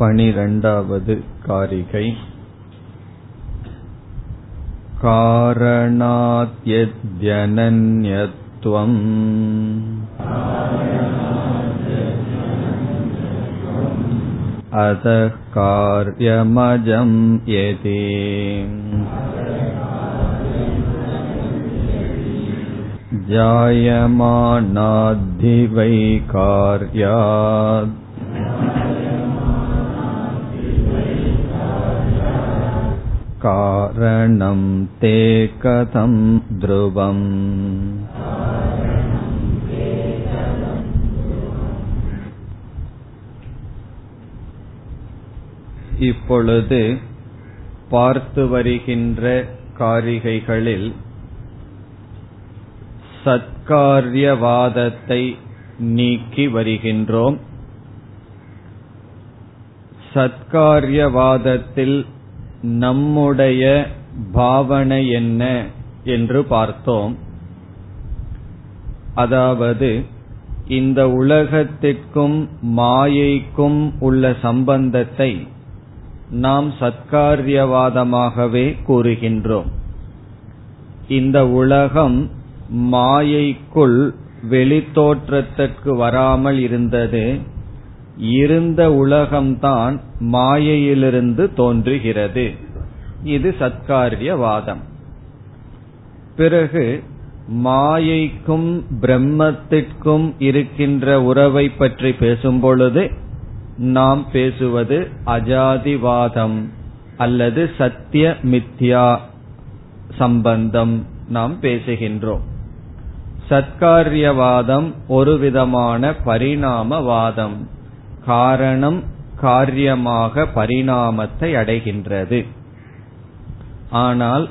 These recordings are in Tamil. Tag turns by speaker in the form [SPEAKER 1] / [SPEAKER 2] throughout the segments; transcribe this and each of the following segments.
[SPEAKER 1] पनिरण्डावद् कारिकै कारणाद्यनन्यत्वम् अतः कार्यमजं यति जायमानाद्धि वै कार्यात् कारणं ते कथं ध्रुवम् இப்பொழுது பார்த்து வருகின்ற காரிகைகளில் சத்காரியவாதத்தை நீக்கி வருகின்றோம் சத்காரியவாதத்தில் நம்முடைய பாவனை என்ன என்று பார்த்தோம். அதாவது இந்த உலகத்திற்கும் மாயைக்கும் உள்ள சம்பந்தத்தை நாம் சத்காரியவாதமாகவே கூறுகின்றோம். இந்த உலகம் மாயைக்குள் வெளித்தோற்றத்திற்கு வராமல் இருந்தது. இருந்த உலகம்தான் மாயையிலிருந்து தோன்றுகிறது. இது சத்காரியவாதம். பிறகு மாயைக்கும் பிரம்மத்திற்கும் இருக்கின்ற உறவை பற்றி பேசும்பொழுது நாம் பேசுவது அஜாதிவாதம் அல்லது சத்திய மித்யா சம்பந்தம் நாம் பேசுகின்றோம். சத்காரியவாதம் ஒரு விதமான பரிணாமவாதம். காரணம் காரியமாக பரிணாமத்தை அடைகின்றது. ஆனால்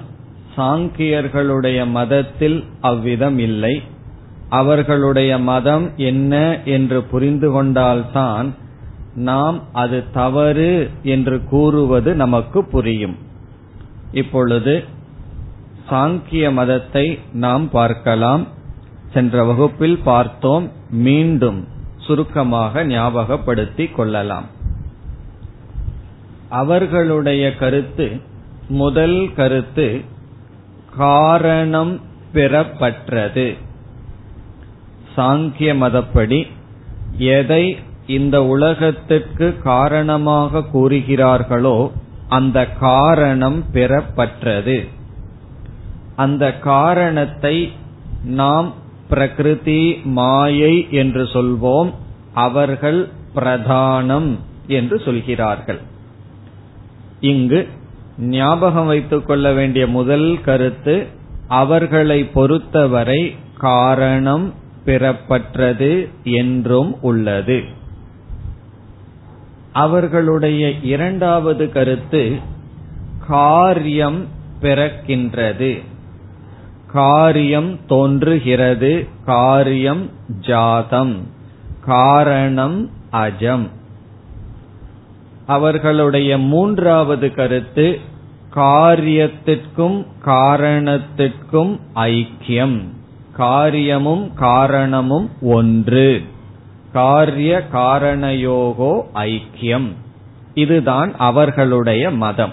[SPEAKER 1] சாங்கியர்களுடைய மதத்தில் அவ்விதம் இல்லை. அவர்களுடைய மதம் என்ன என்று புரிந்து கொண்டால்தான் நாம் அது தவறு என்று கூறுவது நமக்கு புரியும். இப்பொழுது சாங்கிய மதத்தை நாம் பார்க்கலாம். சென்ற வகுப்பில் பார்த்தோம். மீண்டும் சுருக்கமாக ஞாபகப்படுத்திக் கொள்ளலாம். அவர்களுடைய கருத்து முதல் கருத்து காரணம் பெறப்பற்றது. சாங்கிய மதப்படி எதை இந்த உலகத்திற்கு காரணமாக கூறுகிறார்களோ அந்த காரணம் பெறப்பற்றது. அந்த காரணத்தை நாம் பிரகிருதி மாயை என்று சொல்வோம். அவர்கள் பிரதானம் என்று சொல்கிறார்கள். இங்கு ஞாபகம் வைத்துக் கொள்ள வேண்டிய முதல் கருத்து அவர்களை பொறுத்தவரை காரணம் பெறப்பற்றது என்றும் உள்ளது. அவர்களுடைய இரண்டாவது கருத்து காரியம் பிறக்கின்றது. காரியம் தோன்றுகிறது காரியம் ஜாதம். காரணம் அஜம். அவர்களுடைய மூன்றாவது கருத்து காரியத்திற்கும் காரணத்திற்கும் ஐக்கியம். காரியமும் காரணமும் ஒன்று. காரிய காரணயோகோ ஐக்கியம். இதுதான் அவர்களுடைய மதம்.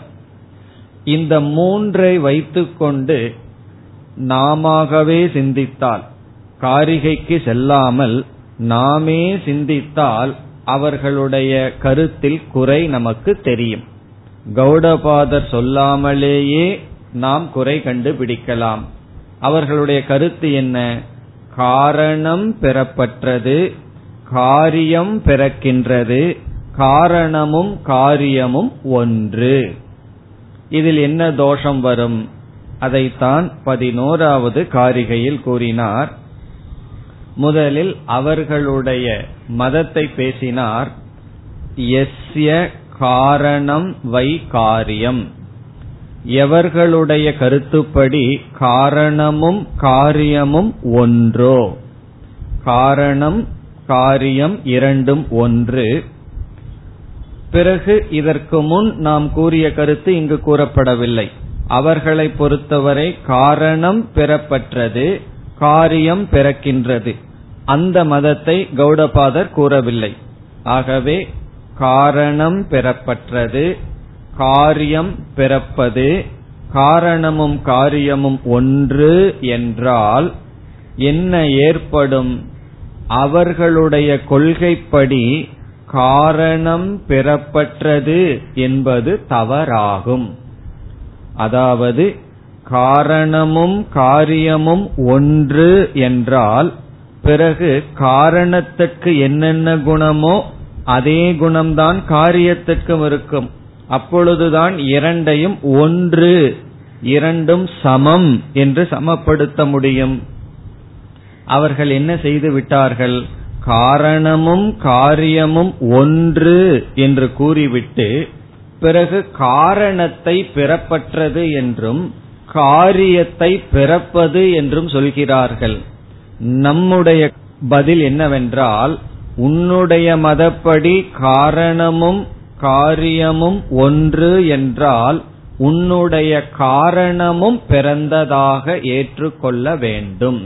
[SPEAKER 1] இந்த மூன்றை வைத்துக்கொண்டு நாமவே சிந்தித்தால் காரிகைக்கு செல்லாமல் நாமே சிந்தித்தால் அவர்களுடைய கருத்தில் குறை நமக்கு தெரியும். கௌடபாதர் சொல்லாமலேயே நாம் குறை கண்டுபிடிக்கலாம். அவர்களுடைய கருத்து என்ன? காரணம் பெறப்பட்டது காரியம் பிறக்கின்றது காரணமும் காரியமும் ஒன்று. இதில் என்ன தோஷம் வரும்? அதைத்தான் பதினோராவது காரிகையில் கூறினார். முதலில் அவர்களுடைய மதத்தை பேசினார். எஸ்ய காரணம் வை காரியம். எவர்களுடைய கருத்துப்படி காரணமும் காரியமும் ஒன்றோ? காரணம் காரியம் இரண்டும் ஒன்று. பிறகு இதற்கு முன் நாம் கூறிய கருத்து இங்கு கூறப்படவில்லை. அவர்களை பொறுத்தவரை காரணம் பெறப்பட்டது காரியம் பிறக்கின்றது. அந்த மதத்தை கௌடபாதர் கூறவில்லை. ஆகவே காரணம் பெறப்பட்டது காரியம் பிறப்பது காரணமும் காரியமும் ஒன்று என்றால் என்ன ஏற்படும்? அவர்களுடைய கொள்கைப்படி காரணம் பெறப்பட்டது என்பது தவறாகும். அதாவது காரணமும் காரியமும் ஒன்று என்றால் பிறகு காரணத்துக்கு என்னென்ன குணமோ அதே குணம்தான் காரியத்துக்கும் இருக்கும். அப்பொழுதுதான் இரண்டையும் ஒன்று இரண்டும் சமம் என்று சமப்படுத்த முடியும். அவர்கள் என்ன செய்து விட்டார்கள்? காரணமும் காரியமும் ஒன்று என்று கூறிவிட்டு பிறகு காரணத்தை பெறப்பட்டது என்றும் காரியத்தை பிறப்பது என்றும் சொல்கிறார்கள். நம்முடைய பதில் என்னவென்றால் உன்னுடைய மதப்படி காரணமும் காரியமும் ஒன்று என்றால் உன்னுடைய காரணமும் பிறந்ததாக ஏற்றுக்கொள்ள வேண்டும்.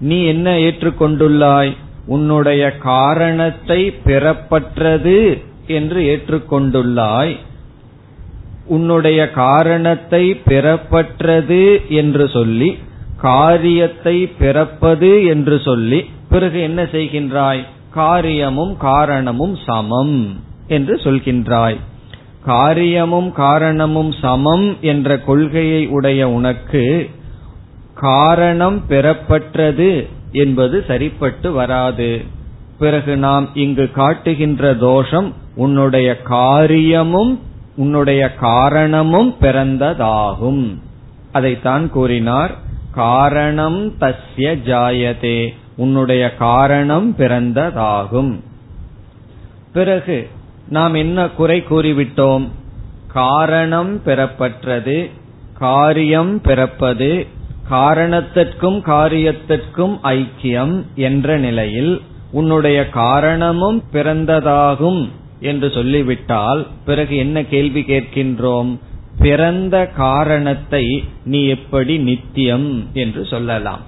[SPEAKER 1] நீ என்ன ஏற்றுக்கொண்டுள்ளாய்? உன்னுடைய காரணத்தை பிறப்பற்றது என்று ஏற்றுக்கொண்டுள்ளாய். உன்னுடைய காரணத்தை பெறப்பற்றது என்று சொல்லி காரியத்தை பிறப்பது என்று சொல்லி பிறகு என்ன செய்கின்றாய்? காரியமும் காரணமும் சமம் என்று சொல்கின்றாய். காரியமும் காரணமும் சமம் என்ற கொள்கையை உடைய உனக்கு காரணம் பெறப்பற்றது என்பது சரிப்பட்டு வராது. பிறகு நாம் இங்கு காட்டுகின்ற தோஷம் உன்னுடைய காரியமும் உன்னுடைய காரணமும் பிறந்ததாகும். அதைத்தான் கூறினார். காரணம் தஸ்ய ஜாயதே உன்னுடைய காரணம் பிறந்ததாகும். பிறகு நாம் என்ன குறை கூறிவிட்டோம்? காரணம் பெறப்பட்டது காரியம் பிறப்பது காரணத்திற்கும் காரியத்திற்கும் ஐக்கியம் என்ற நிலையில் உன்னுடைய காரணமும் பிறந்ததாகும் என்று சொல்லிவிட்டால் பிறகு என்ன கேள்வி கேட்கின்றோம்? பிறந்த காரணத்தை நீ எப்படி நித்தியம் என்று சொல்லலாம்.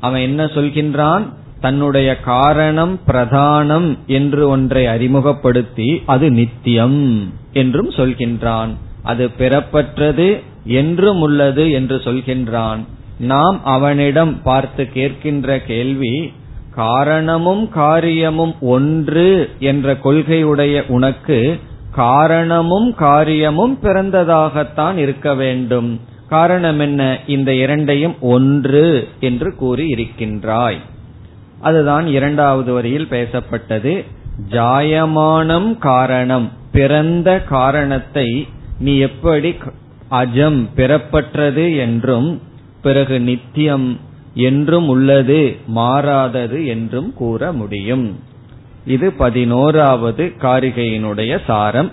[SPEAKER 1] அவன் என்ன சொல்கின்றான்? தன்னுடைய காரணம் பிரதானம் என்று ஒன்றை அறிமுகப்படுத்தி அது நித்தியம் என்றும் சொல்கின்றான். அது பிறப்பற்றது என்றும் உள்ளது என்று சொல்கின்றான். நாம் அவனிடம் பார்த்து கேட்கின்ற கேள்வி காரணமும் காரியமும் ஒன்று என்ற கொள்கையுடைய உனக்கு காரணமும் காரியமும் பிறந்ததாகத்தான் இருக்க வேண்டும். காரணம் என்ன? இந்த இரண்டையும் ஒன்று என்று கூறி இருக்கின்றாய் அதுதான் இரண்டாவது வரியில் பேசப்பட்டது. ஜாயமானம் காரணம். பிறந்த காரணத்தை நீ எப்படி அஜம் பெறப்பட்டது என்றும் பிறகு நித்தியம் என்றும் உள்ளது மாறாதது என்றும் கூற முடியும். இது பதினோராவது காரிகையினுடைய சாரம்.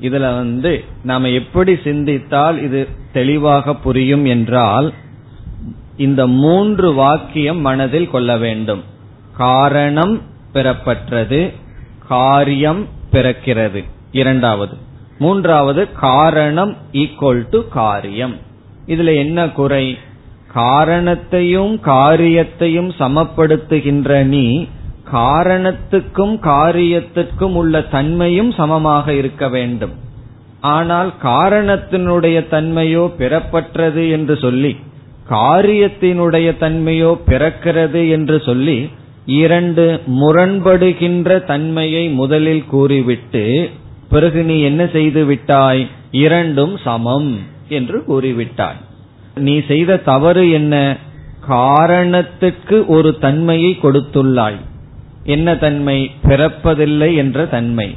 [SPEAKER 1] இதுல வந்து நாம எப்படி சிந்தித்தால் இது தெளிவாக புரியும் என்றால் இந்த மூன்று வாக்கியம் மனதில் கொள்ள வேண்டும். காரணம் பெறப்பட்டது காரியம் பிறக்கிறது. இரண்டாவது. மூன்றாவது காரணம் ஈக்குவல் டு காரியம். இதுல என்ன குறை? காரணத்தையும் காரியத்தையும் சமப்படுத்துகின்ற நீ காரணத்துக்கும் காரியத்திற்கும் உள்ள தன்மையும் சமமாக இருக்க வேண்டும். ஆனால் காரணத்தினுடைய தன்மையோ பிறப்பற்றது என்று சொல்லி காரியத்தினுடைய தன்மையோ பிறக்கிறது என்று சொல்லி இரண்டு முரண்படுகின்ற தன்மையை முதலில் கூறிவிட்டு பிறகு நீ என்ன செய்து விட்டாய்? இரண்டும் சமம் என்று கூறிவிட்டாய். நீ செய்த தவறு என்ன? காரணத்துக்கு ஒரு தன்மையை கொடுத்துள்ளாய். என்ன தன்மை? பிறப்பதில்லை என்ற தன்மை.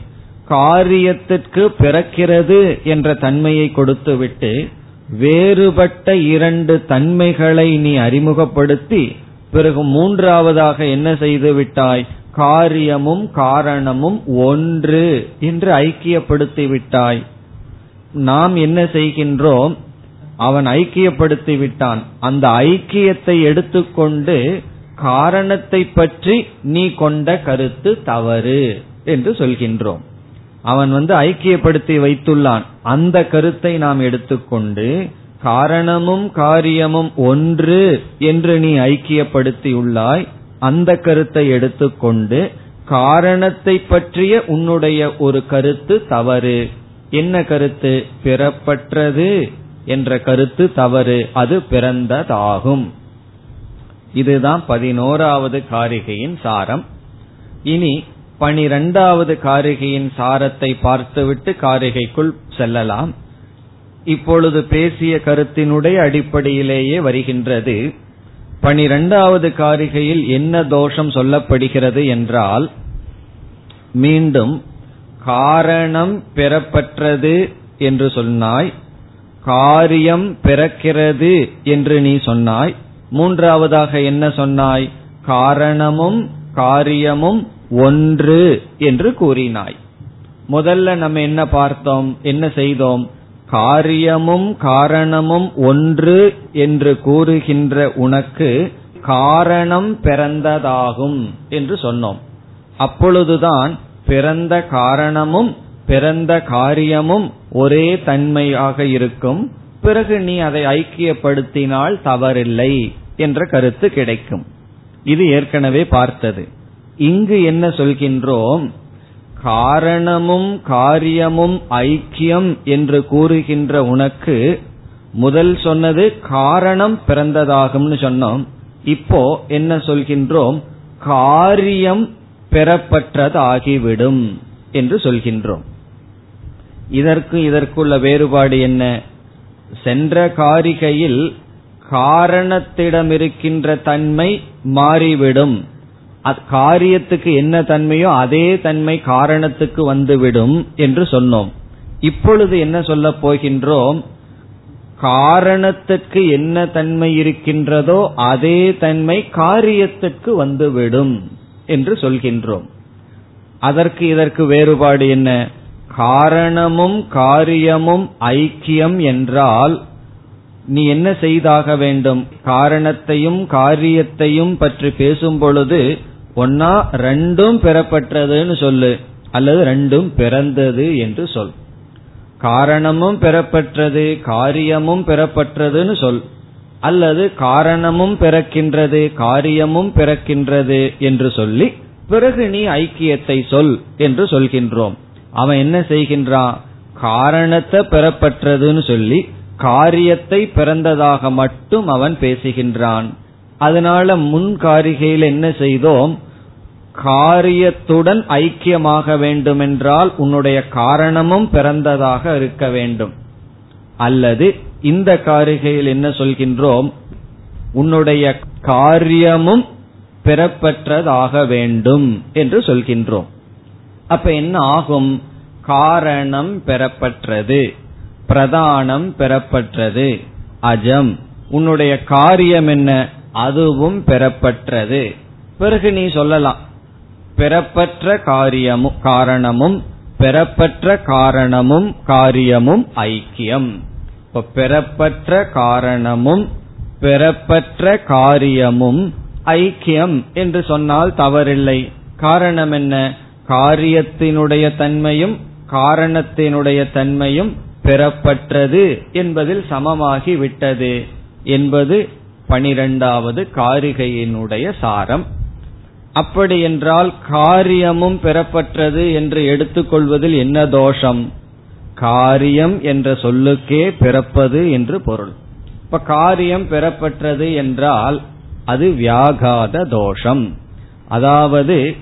[SPEAKER 1] காரியத்திற்கு பிறக்கிறது என்ற தன்மையை கொடுத்துவிட்டு வேறுபட்ட இரண்டு தன்மைகளை நீ அறிமுகப்படுத்தி பிறகு மூன்றாவதாக என்ன செய்து விட்டாய்? காரியமும் காரணமும் ஒன்று என்று ஐக்கியப்படுத்தி விட்டாய். நாம் என்ன செய்கின்றோம்? அவன் ஐக்கியப்படுத்தி விட்டான் அந்த ஐக்கியத்தை எடுத்துக்கொண்டு காரணத்தை பற்றி நீ கொண்ட கருத்து தவறு என்று சொல்கின்றோம். அவன் வந்து ஐக்கியப்படுத்தி வைத்துள்ளான். அந்த கருத்தை நாம் எடுத்துக்கொண்டு காரணமும் காரியமும் ஒன்று என்று நீ ஐக்கியப்படுத்தியுள்ளாய். அந்த கருத்தை எடுத்துக்கொண்டு காரணத்தை பற்றிய உன்னுடைய ஒரு கருத்து தவறு. என்ன கருத்து? பிறப்பற்றது. என்ற கருத்து தவறு. அது பிறந்ததாகும். இதுதான் பதினோராவது காரிகையின் சாரம். இனி பனிரெண்டாவது காரிகையின் சாரத்தை பார்த்துவிட்டு காரிகைக்குள் செல்லலாம். இப்பொழுது பேசிய கருத்தினுடைய அடிப்படையிலேயே வருகின்றது. பனிரெண்டாவது காரிகையில் என்ன தோஷம் சொல்லப்படுகிறது என்றால் மீண்டும் காரணம் பெறப்பட்டது என்று சொன்னாய் காரியம் பிறக்கிறது என்று நீ சொன்னாய். மூன்றாவதாக என்ன சொன்னாய்? காரணமும் காரியமும் ஒன்று என்று கூறினாய். முதல்ல நம்ம என்ன பார்த்தோம்? என்ன செய்தோம்? காரியமும் காரணமும் ஒன்று என்று கூறுகின்ற உனக்கு காரணம் பிறந்ததாகும் என்று சொன்னோம். அப்பொழுதுதான் பிறந்த காரணமும் பிறந்த காரியமும் ஒரே தன்மையாக இருக்கும். பிறகு நீ அதை ஐக்கியப்படுத்தினால் தவறில்லை என்ற கருத்து கிடைக்கும். இது ஏற்கனவே பார்த்தது. இங்கு என்ன சொல்கின்றோம்? காரணமும் காரியமும் ஐக்கியம் என்று கூறுகின்ற உனக்கு முதல் சொன்னது காரணம் பிறந்ததாகும்னு சொன்னோம். இப்போ என்ன சொல்கின்றோம்? காரியம் பெறப்பட்டதாகிவிடும் என்று சொல்கின்றோம். இதற்கு இதற்குள்ள வேறுபாடு என்ன? சென்ற காரிகையில் காரணத்திடம் இருக்கின்ற தன்மை மாறிவிடும். காரியத்துக்கு என்ன தன்மையோ அதே தன்மை காரணத்துக்கு வந்துவிடும் என்று சொன்னோம். இப்பொழுது என்ன சொல்ல போகின்றோம்? காரணத்துக்கு என்ன தன்மை இருக்கின்றதோ அதே தன்மை காரியத்துக்கு வந்துவிடும் என்று சொல்கின்றோம். அதற்கு இதற்கு வேறுபாடு என்ன? காரணமும் காரியமும் ஐக்கியம் என்றால் நீ என்ன செய்தாக வேண்டும்? காரணத்தையும் காரியத்தையும் பற்றி பேசும் பொழுது ஒன்னா ரெண்டும் பெறப்பட்டதுன்னு சொல்லு அல்லது ரெண்டும் பிறந்தது என்று சொல். காரணமும் பெறப்பட்டது காரியமும் பெறப்பட்டதுன்னு சொல். அல்லது காரணமும் பிறக்கின்றது காரியமும் பிறக்கின்றது என்று சொல்லி பிறகு நீ ஐக்கியத்தை சொல் என்று சொல்கின்றோம். அவன் என்ன செய்கின்றான் காரணத்தை பெறப்பட்டதுன்னு சொல்லி காரியத்தை பிறந்ததாக மட்டும் அவன் பேசுகின்றான். அதனால முன் காரிகையில் என்ன செய்தோம்? காரியத்துடன் ஐக்கியமாக வேண்டுமென்றால் உன்னுடைய காரணமும் பிறந்ததாக இருக்க வேண்டும். அல்லது இந்த காரிகையில் என்ன சொல்கின்றோம்? உன்னுடைய காரியமும் பெறப்பற்றதாக வேண்டும் என்று சொல்கின்றோம். அப்ப என்ன ஆகும்? காரணம் பெறப்பட்டது பிரதானம் பெறப்பட்டது அஜம். உன்னுடைய காரியம் என்ன? அதுவும் பெறப்பட்டது பிறகு நீ சொல்லலாம். பெறப்பற்ற காரியமும் காரணமும் பெறப்பற்ற காரணமும் காரியமும் ஐக்கியம். இப்ப பெறப்பற்ற காரணமும் பெறப்பற்ற காரியமும் ஐக்கியம் என்று சொன்னால் தவறில்லை. காரணம் என்ன? காரியத்தினுடைய தன்மையும் காரணத்தினுடைய தன்மையும் பெறப்பட்டது என்பதில் சமமாகி விட்டது என்பது பனிரெண்டாவது காரிகையினுடைய சாரம். அப்படி என்றால் காரியமும் பெறப்பட்டது என்று எடுத்துக்கொள்வதில் என்ன தோஷம்? காரியம் என்ற சொல்லுக்கே பிறப்பது என்று பொருள். இப்ப காரியம் பெறப்பட்டது என்றால் அது வியாகாத தோஷம். அதாவது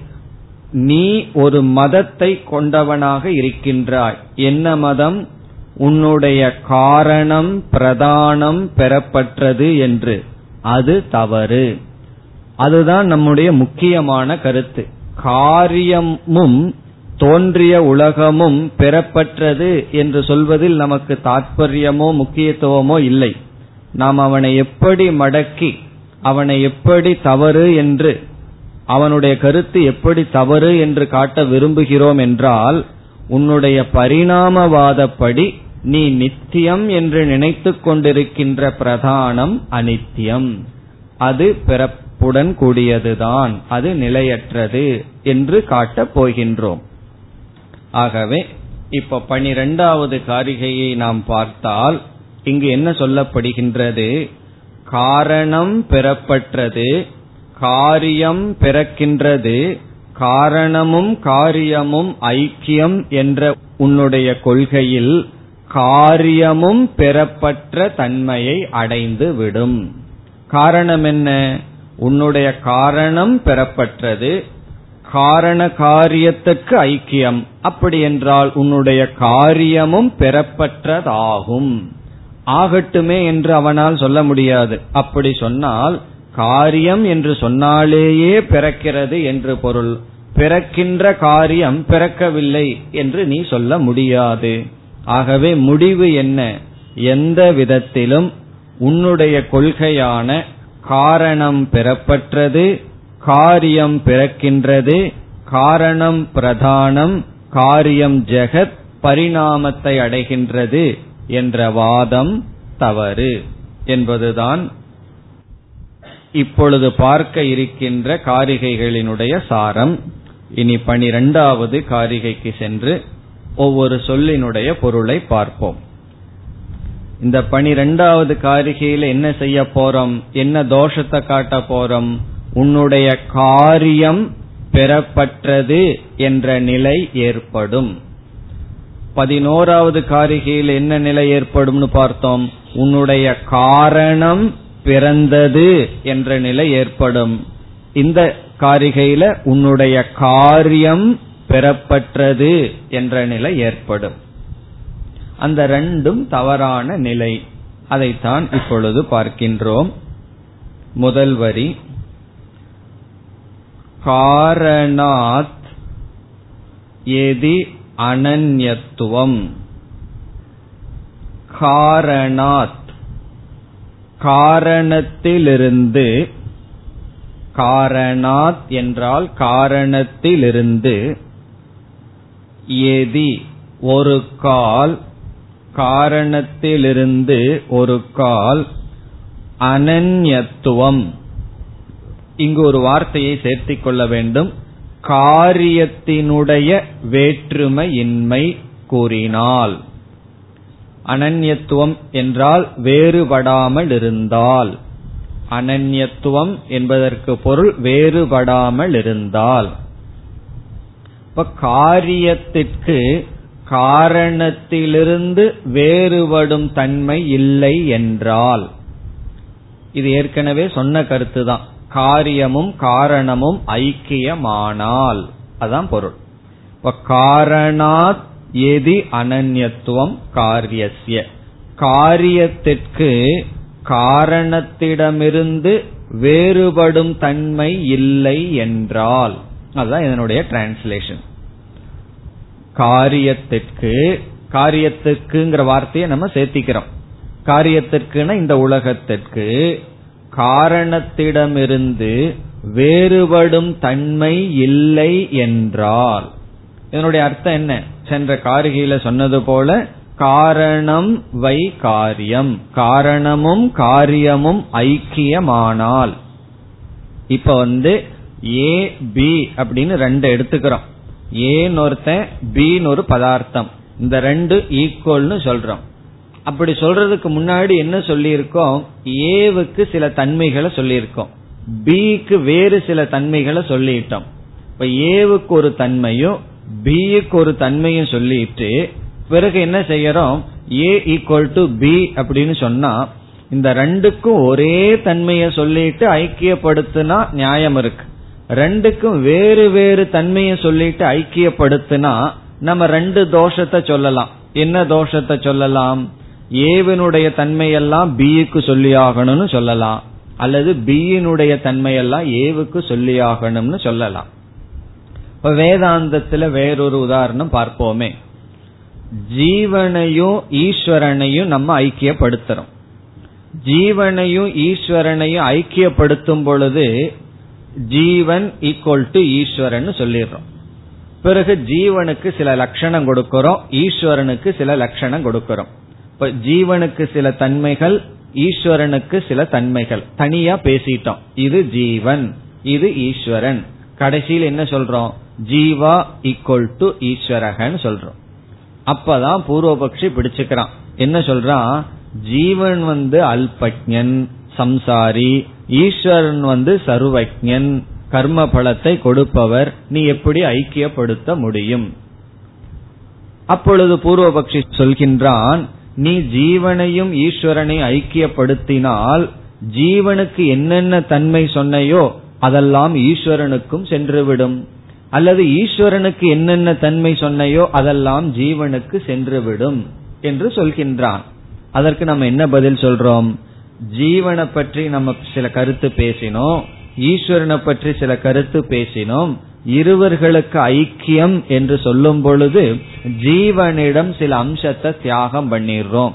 [SPEAKER 1] நீ ஒரு மதத்தை கொண்டவனாக இருக்கின்றாய். என்ன மதம்? உன்னுடைய காரணம் பிரதானம் பெறப்பட்டது என்று. அது தவறு. அதுதான் நம்முடைய முக்கியமான கருத்து. காரியமும் தோன்றிய உலகமும் பெறப்பட்டது என்று சொல்வதில் நமக்கு தாற்பயமோ முக்கியத்துவமோ இல்லை. நாம் அவனை எப்படி மடக்கி அவனை எப்படி தவறு என்று அவனுடைய கருத்து எப்படி தவறு என்று காட்ட விரும்புகிறோம் என்றால் உன்னுடைய பரிணாமவாதப்படி நீ நித்தியம் என்று நினைத்து கொண்டிருக்கின்ற பிரதானம் அனித்தியம். அது பிறப்புடன் கூடியதுதான். அது நிலையற்றது என்று காட்டப் போகின்றோம். ஆகவே இப்ப பனிரெண்டாவது காரிகையை நாம் பார்த்தால் இங்கு என்ன சொல்லப்படுகின்றது? காரணம் பெறப்பட்டது காரியம் பிறக்கின்றது காரணமும் காரியமும் ஐக்கியம் என்ற உன்னுடைய கொள்கையில் காரியமும் பெறப்பற்ற தன்மையை அடைந்து விடும். காரணம் என்ன? உன்னுடைய காரணம் பெறப்பற்றது காரண காரியத்துக்கு ஐக்கியம். அப்படி என்றால் உன்னுடைய காரியமும் பெறப்பற்றதாகும். ஆகட்டுமே என்று அவனால் சொல்ல முடியாது. அப்படி சொன்னால் காரியம் என்று சொன்னாலேயே பிறக்கிறது என்று பொருள். பிறக்கின்ற காரியம் பிறக்கவில்லை என்று நீ சொல்ல முடியாது. ஆகவே முடிவு என்ன? எந்த விதத்திலும் உன்னுடைய கொள்கையான காரணம் பிறப்பற்றது காரியம் பிறக்கின்றது காரணம் பிரதானம் காரியம் ஜெகத் பரிணாமத்தை அடைகின்றது என்ற வாதம் தவறு என்பதுதான் இப்பொழுது பார்க்க இருக்கின்ற காரிகைகளினுடைய சாரம். இனி பனிரெண்டாவது காரிகைக்கு சென்று ஒவ்வொரு சொல்லினுடைய பொருளை பார்ப்போம். இந்த பனிரெண்டாவது காரிகையில என்ன செய்ய போறோம்? என்ன தோஷத்தை காட்ட போறோம்? உன்னுடைய காரியம் பெறப்பட்டது என்ற நிலை ஏற்படும். பதினோராவது காரிகையில் என்ன நிலை ஏற்படும்னு பார்த்தோம். உன்னுடைய காரணம் பிறந்தது என்ற நிலை ஏற்படும். இந்த காரிகையில உன்னுடைய காரியம் பெறப்பட்டது என்ற நிலை ஏற்படும். அந்த ரெண்டும் தவறான நிலை. அதைத்தான் இப்பொழுது பார்க்கின்றோம். முதல் வரி. காரணாத் எதி அனன்யத்துவம். காரணாத் காரணத்திலிருந்து காரணாத் என்றால் காரணத்திலிருந்து எதி ஒரு கால் காரணத்திலிருந்து ஒரு கால் அனன்யத்துவம். இங்கு ஒரு வார்த்தையை சேர்த்திக் கொள்ள வேண்டும். காரியத்தினுடைய வேற்றுமையின்மை கூறினால். அனன்யத்துவம் என்றால் வேறுபடாமல் இருந்தால் அனன்யத்துவம் என்பதற்கு பொருள் வேறுபடாமல் இருந்தால் இப்ப காரியத்திற்கு காரணத்திலிருந்து வேறுபடும் தன்மை இல்லை என்றால். இது ஏற்கனவே சொன்ன கருத்துதான். காரியமும் காரணமும் ஐக்கியமானால். அதான் பொருள். இப்ப காரணாத் எதி அனன்யத்துவம் காரியசிய காரியத்திற்கு காரணத்திடமிருந்து வேறுபடும் தன்மை இல்லை என்றால் அதுதான் இதனுடைய டிரான்ஸ்லேஷன் காரியத்திற்கு காரியத்துக்குங்கிற வார்த்தையை நம்ம சேர்த்திக்கிறோம். காரியத்திற்குன்னா இந்த உலகத்திற்கு காரணத்திடமிருந்து வேறுபடும் தன்மை இல்லை என்றால் இதனுடைய அர்த்தம் என்ன? சென்ற காரிகையில சொன்னது போல காரணம் வை காரியம். காரணமும் காரியமும் ஐக்கியமானால். இப்ப வந்து ஏ பி அப்படின்னு ரெண்டு எடுத்துக்கிறோம். ஏன்னு ஒருத்தன் பின்னு ஒரு பதார்த்தம். இந்த ரெண்டு ஈக்குவல்னு சொல்றோம். அப்படி சொல்றதுக்கு முன்னாடி என்ன சொல்லியிருக்கோம்? ஏவுக்கு சில தன்மைகளை சொல்லியிருக்கோம். பிக்கு வேறு சில தன்மைகளை சொல்லிட்டோம். இப்ப ஏவுக்கு ஒரு தன்மையும் பிக்கு ஒரு தன்மையும் சொல்லிட்டு பிறகு என்ன செய்யறோம்? ஏ ஈக்குவல் டு பி அப்படின்னு சொன்னா இந்த ரெண்டுக்கும் ஒரே தன்மையை சொல்லிட்டு ஐக்கியப்படுத்தினா நியாயம் இருக்கு. ரெண்டுக்கும் வேறு வேறு தன்மையை சொல்லிட்டு ஐக்கியப்படுத்தினா நம்ம ரெண்டு தோஷத்தை சொல்லலாம். என்ன தோஷத்தை சொல்லலாம்? ஏவினுடைய தன்மையெல்லாம் பிக்கு சொல்லியாகணும்னு சொல்லலாம். அல்லது பியினுடைய தன்மையெல்லாம் ஏவுக்கு சொல்லியாகணும்னு சொல்லலாம். இப்ப வேதாந்தத்துல வேறொரு உதாரணம் பார்ப்போமே. ஜீவனையும் ஈஸ்வரனையும் நம்ம ஐக்கியப்படுத்துறோம். ஜீவனையும் ஈஸ்வரனையும் ஐக்கியப்படுத்தும் பொழுது ஜீவன் ஈக்குவல் டு ஈஸ்வரன் சொல்லிடுறோம். பிறகு ஜீவனுக்கு சில லட்சணம் கொடுக்கிறோம் ஈஸ்வரனுக்கு சில லட்சணம் கொடுக்கிறோம். இப்ப ஜீவனுக்கு சில தன்மைகள் ஈஸ்வரனுக்கு சில தன்மைகள். தனியா பேசிட்டோம். இது ஜீவன் இது ஈஸ்வரன். கடைசியில் என்ன சொல்றோம்? ஜீவா ஈக்குவல் டு ஈஸ்வரகன்னு சொல்றோம். அப்பதான் பூர்வபக்ஷி பிடிச்சுக்கிறான். என்ன சொல்றான்? ஜீவன் வந்து அல்பஜன் சம்சாரி ஈஸ்வரன் வந்து சர்வஜன் கர்ம பலத்தை கொடுப்பவர் நீ எப்படி ஐக்கியப்படுத்த முடியும்? அப்பொழுது பூர்வபக்ஷி சொல்கின்றான் நீ ஜீவனையும் ஈஸ்வரனை ஐக்கியப்படுத்தினால் ஜீவனுக்கு என்னென்ன தன்மை சொன்னையோ அதெல்லாம் ஈஸ்வரனுக்கும் சென்றுவிடும். அல்லது ஈஸ்வரனுக்கு என்னென்ன தன்மை சொன்னையோ அதெல்லாம் ஜீவனுக்கு சென்றுவிடும் என்று சொல்கின்றான். அதற்கு நம்ம என்ன பதில் சொல்றோம்? ஜீவனை பற்றி நம்ம சில கருத்து பேசினோம். ஈஸ்வரனை பற்றி சில கருத்து பேசினோம். இருவர்களுக்கு ஐக்கியம் என்று சொல்லும் பொழுது ஜீவனிடம் சில அம்சத்தை தியாகம் பண்ணிடுறோம்.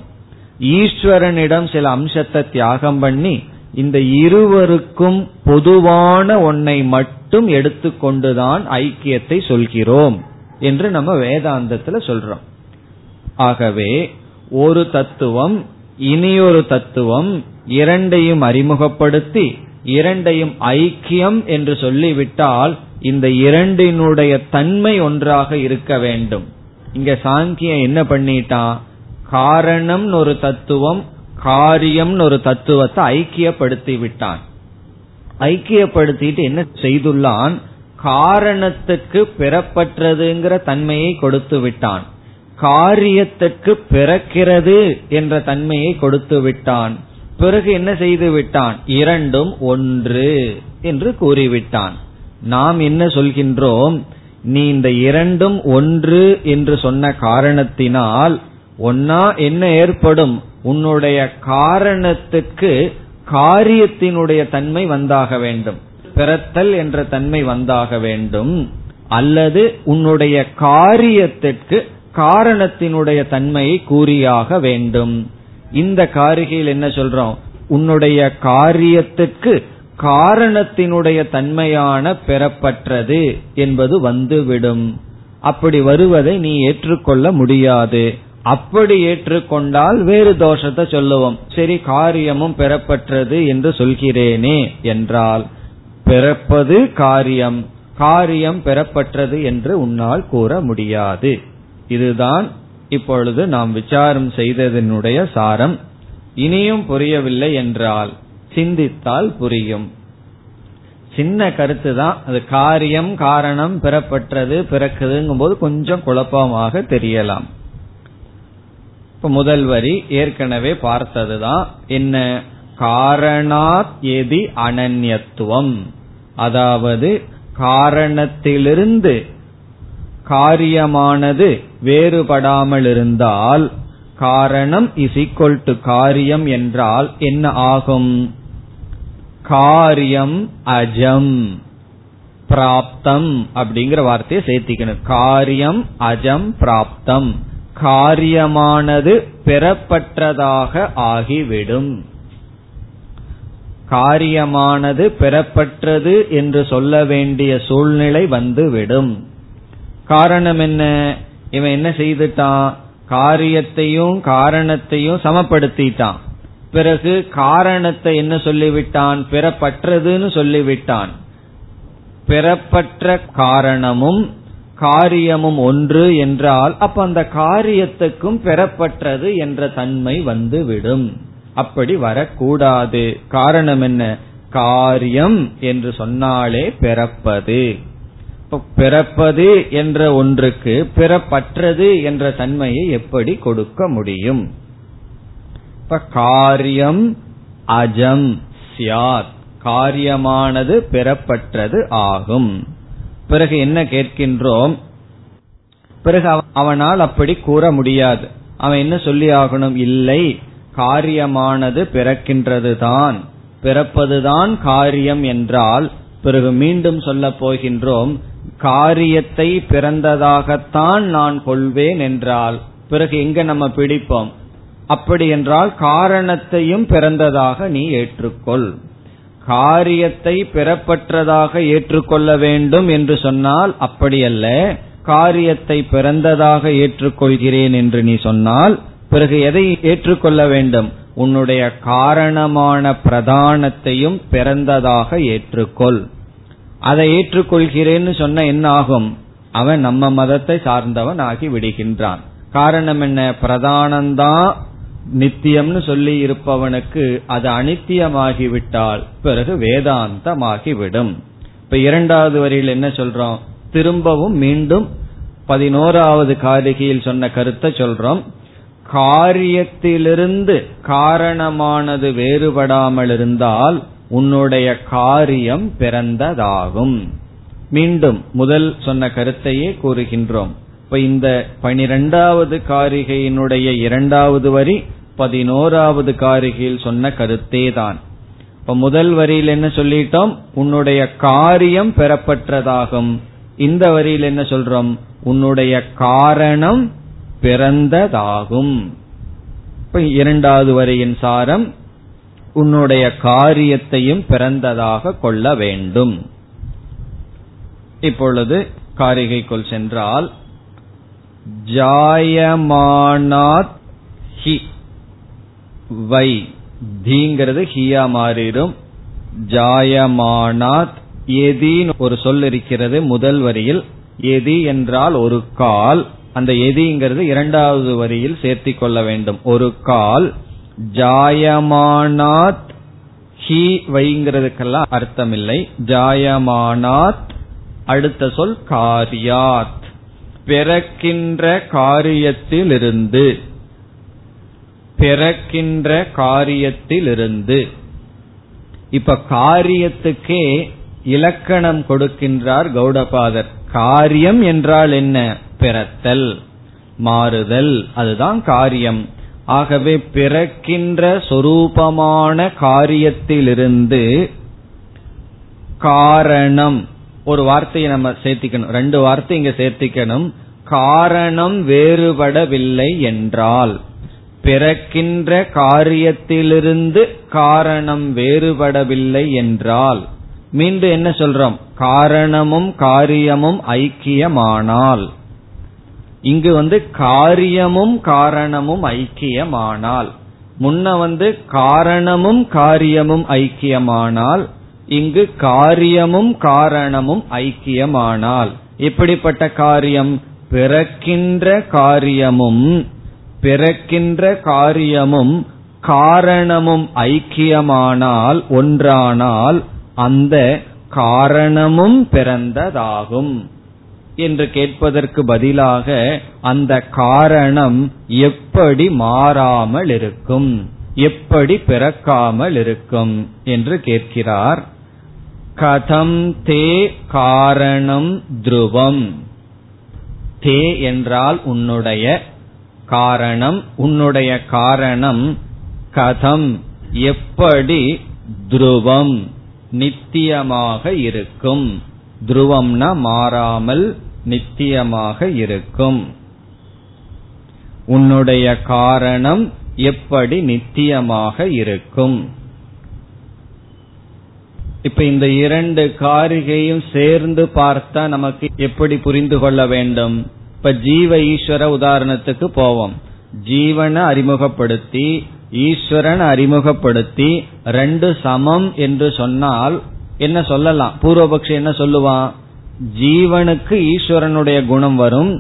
[SPEAKER 1] ஈஸ்வரனிடம் சில அம்சத்தை தியாகம் பண்ணி இந்த இருவருக்கும் பொதுவான ஒன்னை மட்டும் மட்டும் எடுத்துக்கொண்டுதான் ஐக்கியத்தை சொல்கிறோம் என்று நம்ம வேதாந்தத்துல சொல்றோம். ஆகவே ஒரு தத்துவம் இனியொரு தத்துவம் இரண்டையும் அறிமுகப்படுத்தி இரண்டையும் ஐக்கியம் என்று சொல்லிவிட்டால் இந்த இரண்டினுடைய தன்மை ஒன்றாக இருக்க வேண்டும். இங்க சாங்கியம் என்ன பண்ணிட்டான் காரணம் ஒரு தத்துவம் காரியம் ஒரு தத்துவத்தை ஐக்கியப்படுத்தி விட்டான். ஐக்கியப்படுத்திட்டு என்ன செய்துள்ளான்? காரணத்துக்கு பெறப்பட்டதுங்கிற தன்மையை கொடுத்து விட்டான். காரியத்துக்கு பிறக்கிறது என்ற தன்மையை கொடுத்து விட்டான். பிறகு என்ன செய்து விட்டான்? இரண்டும் ஒன்று என்று கூறிவிட்டான். நாம் என்ன சொல்கின்றோம்? நீ இந்த இரண்டும் ஒன்று என்று சொன்ன காரணத்தினால் ஒன்னா என்ன ஏற்படும்? உன்னுடைய காரணத்துக்கு காரியத்தினுடைய தன்மை வந்தாக வேண்டும். பிறத்தல் என்ற தன்மை வந்தாக வேண்டும். அல்லது உன்னுடைய காரியத்திற்கு காரணத்தினுடைய தன்மையை கூறியாக வேண்டும். இந்த காரிகையில் என்ன சொல்றோம்? உன்னுடைய காரியத்திற்கு காரணத்தினுடைய தன்மையான பெறப்பற்றது என்பது வந்துவிடும். அப்படி வருவதை நீ ஏற்றுக்கொள்ள முடியாது. அப்படி ஏற்றுக்கொண்டால் வேறு தோஷத்தை சொல்லுவோம். சரி காரியமும் பெறப்பட்டது என்று சொல்கிறேனே என்றால் பிறப்பது காரியம். காரியம் பெறப்பட்டது என்று உன்னால் கூற முடியாது. இதுதான் இப்பொழுது நாம் விசாரம் செய்ததனுடைய சாரம். இனியும் புரியவில்லை என்றால் சிந்தித்தால் புரியும். சின்ன கருத்து தான். அது காரியம் காரணம் பெறப்பட்டது பிறக்குதுங்கும் போது கொஞ்சம் குழப்பமாக தெரியலாம். முதல் வரி ஏற்கனவே பார்த்ததுதான். என்ன? காரணாத் எதி அனன்யத்துவம். அதாவது காரணத்திலிருந்து காரியமானது வேறுபடாமல் இருந்தால் காரணம் இஸ் ஈக்வல் டு காரியம் என்றால் என்ன ஆகும்? காரியம் அஜம். பிராப்தம் அப்படிங்கிற வார்த்தையை சேர்த்திக்கணும். காரியம் அஜம் பிராப்தம். காரியமானது பெறப்பட்டதாக ஆகிவிடும். காரியமானது பெறப்பட்டது என்று சொல்ல வேண்டிய சூழ்நிலை வந்துவிடும். காரணம் என்ன? இவன் என்ன செய்துட்டான்? காரியத்தையும் காரணத்தையும் சமப்படுத்திட்டான். பிறகு காரணத்தை என்ன சொல்லிவிட்டான்? பெறப்பட்டதுன்னு சொல்லிவிட்டான். பெறப்பற்ற காரணமும் காரியமும் ஒன்று என்றால் அப்ப அந்த காரியத்துக்கும் பெறப்பட்டது என்ற தன்மை வந்து விடும் அப்படி வரக்கூடாது. காரணம் என்ன? காரியம் என்று சொன்னாலே பிறப்பது. பிறப்பது என்ற ஒன்றுக்கு பிறப்பற்றது என்ற தன்மையை எப்படி கொடுக்க முடியும்? இப்ப காரியம் அஜம் சியாத். காரியமானது பெறப்பற்றது ஆகும். பிறகு என்ன கேட்கின்றோம்? பிறகு அவனால் அப்படி கூற முடியாது. அவன் என்ன சொல்லி ஆகணும்? இல்லை காரியமானது பிறக்கின்றது தான் பிறப்பதுதான் காரியம் என்றால் பிறகு மீண்டும் சொல்ல போகின்றோம் காரியத்தை பிறந்ததாகத்தான் நான் கொள்வேன் என்றால் பிறகு எங்க நம்ம பிடிப்போம்? அப்படி என்றால் காரணத்தையும் பிறந்ததாக நீ ஏற்றுக்கொள். காரியத்தை பிறப்பற்றதாக ஏற்றுக்கொள்ள வேண்டும் என்று சொன்னால் அப்படியல்ல. காரியத்தை பிறந்ததாக ஏற்றுக்கொள்கிறேன் என்று நீ சொன்னால் பிறகு எதை ஏற்றுக்கொள்ள வேண்டும்? உன்னுடைய காரணமான பிரதானத்தையும் பிறந்ததாக ஏற்றுக்கொள். அதை ஏற்றுக்கொள்கிறேன்னு சொன்ன என்ன ஆகும்? அவன் நம்ம மதத்தை சார்ந்தவன் ஆகி விடுகின்றான். காரணம் என்ன? பிரதானந்தான் நித்தியம்னு சொல்லி இருப்பவனுக்கு அது அனித்தியமாகிவிட்டால் பிறகு வேதாந்தமாகிவிடும். இப்ப இரண்டாவது வரியில் என்ன சொல்றோம்? திரும்பவும் மீண்டும் பதினோராவது காரிகையில் சொன்ன கருத்தை சொல்றோம். காரியத்திலிருந்து காரணமானது வேறுபடாமல் இருந்தால் உன்னுடைய காரியம் பிறந்ததாகும். மீண்டும் முதல் சொன்ன கருத்தையே கூறுகின்றோம். இப்ப இந்த பனிரெண்டாவது காரிகையினுடைய இரண்டாவது வரி பதினோராவது காரிகையில் சொன்ன கருத்தே தான். இப்ப முதல் வரியில் என்ன சொல்லிட்டோம்? உன்னுடைய காரியம் பெறப்பட்டதாகும் இந்த வரியில் என்ன சொல்றோம்? உன்னுடைய காரணம் பிறந்ததாகும். இப்ப இரண்டாவது வரியின் சாரம் உன்னுடைய காரியத்தையும் பிறந்ததாக கொள்ள வேண்டும். இப்பொழுது காரிகைக்குள் சென்றால் ஜாயமானாத் ஹி வை. தீங்கிறது ஹியா மாறிடும். ஜாயமானாத் எதின்னு ஒரு சொல் இருக்கிறது முதல் வரியில். எதி என்றால் ஒரு கால். அந்த எதிங்கிறது இரண்டாவது வரியில் சேர்த்தி கொள்ள வேண்டும். ஒரு கால். ஜாயமானாத் ஹி வைங்கிறதுக்கெல்லாம் அர்த்தமில்லை. ஜாயமானாத் அடுத்த சொல் காரியாத். பிறக்கின்ற காரியத்திலிருந்து. பிறக்கின்ற காரியத்திலிருந்து. இப்ப காரியத்துக்கே இலக்கணம் கொடுக்கின்றார் கௌடபாதர். காரியம் என்றால் என்ன? பிறத்தல் மாறுதல் அதுதான் காரியம். ஆகவே பிறக்கின்ற சொரூபமான காரியத்திலிருந்து காரணம் ஒரு வார்த்தையை நம்ம சேர்த்திக்கணும். ரெண்டு வார்த்தை இங்க சேர்த்திக்கணும். காரணம் வேறுபடவில்லை என்றால். பிறக்கின்ற காரியத்திலிருந்து காரணம் வேறுபடவில்லை என்றால் மீண்டும் என்ன சொல்றோம்? காரணமும் காரியமும் ஐக்கியமானால். இங்கு வந்து காரியமும் காரணமும் ஐக்கியமானால். முன்ன வந்து காரணமும் காரியமும் ஐக்கியமானால் இங்கு காரியமும் காரணமும் ஐக்கியமானால். எப்படிப்பட்ட காரியம் பிறக்கின்ற காரியமும் பிறக்கின்ற காரியமும் காரணமும் ஐக்கியமானால் ஒன்றானால் அந்த காரணமும் பிறந்ததாகும். என்று கேட்பதற்கு பதிலாக அந்த காரணம் எப்படி மாறாமல் இருக்கும் எப்படி பிறக்காமல் இருக்கும் என்று கேட்கிறார். கதம் தே காரணம் துருவம். தே என்றால் உன்னுடைய காரணம் உன்னுடைய காரணம் கதம் எப்படி துருவம் நித்தியமாக இருக்கும். துருவம்னா மாறாமல் நித்தியமாக இருக்கும். உன்னுடைய காரணம் எப்படி நித்தியமாக இருக்கும். இப்ப இந்த இரண்டு காரிகையும் சேர்ந்து பார்த்தா நமக்கு எப்படி புரிந்து கொள்ள வேண்டும்? இப்ப ஜீவ ஈஸ்வர உதாரணத்துக்கு போவோம். ஜீவனை அறிமுகப்படுத்தி ஈஸ்வரன் அறிமுகப்படுத்தி ரெண்டு சமம் என்று சொன்னால் என்ன சொல்லலாம்? பூர்வபக்ஷி என்ன சொல்லுவான்? ஜீவனுக்கு ஈஸ்வரனுடைய குணம் வரும்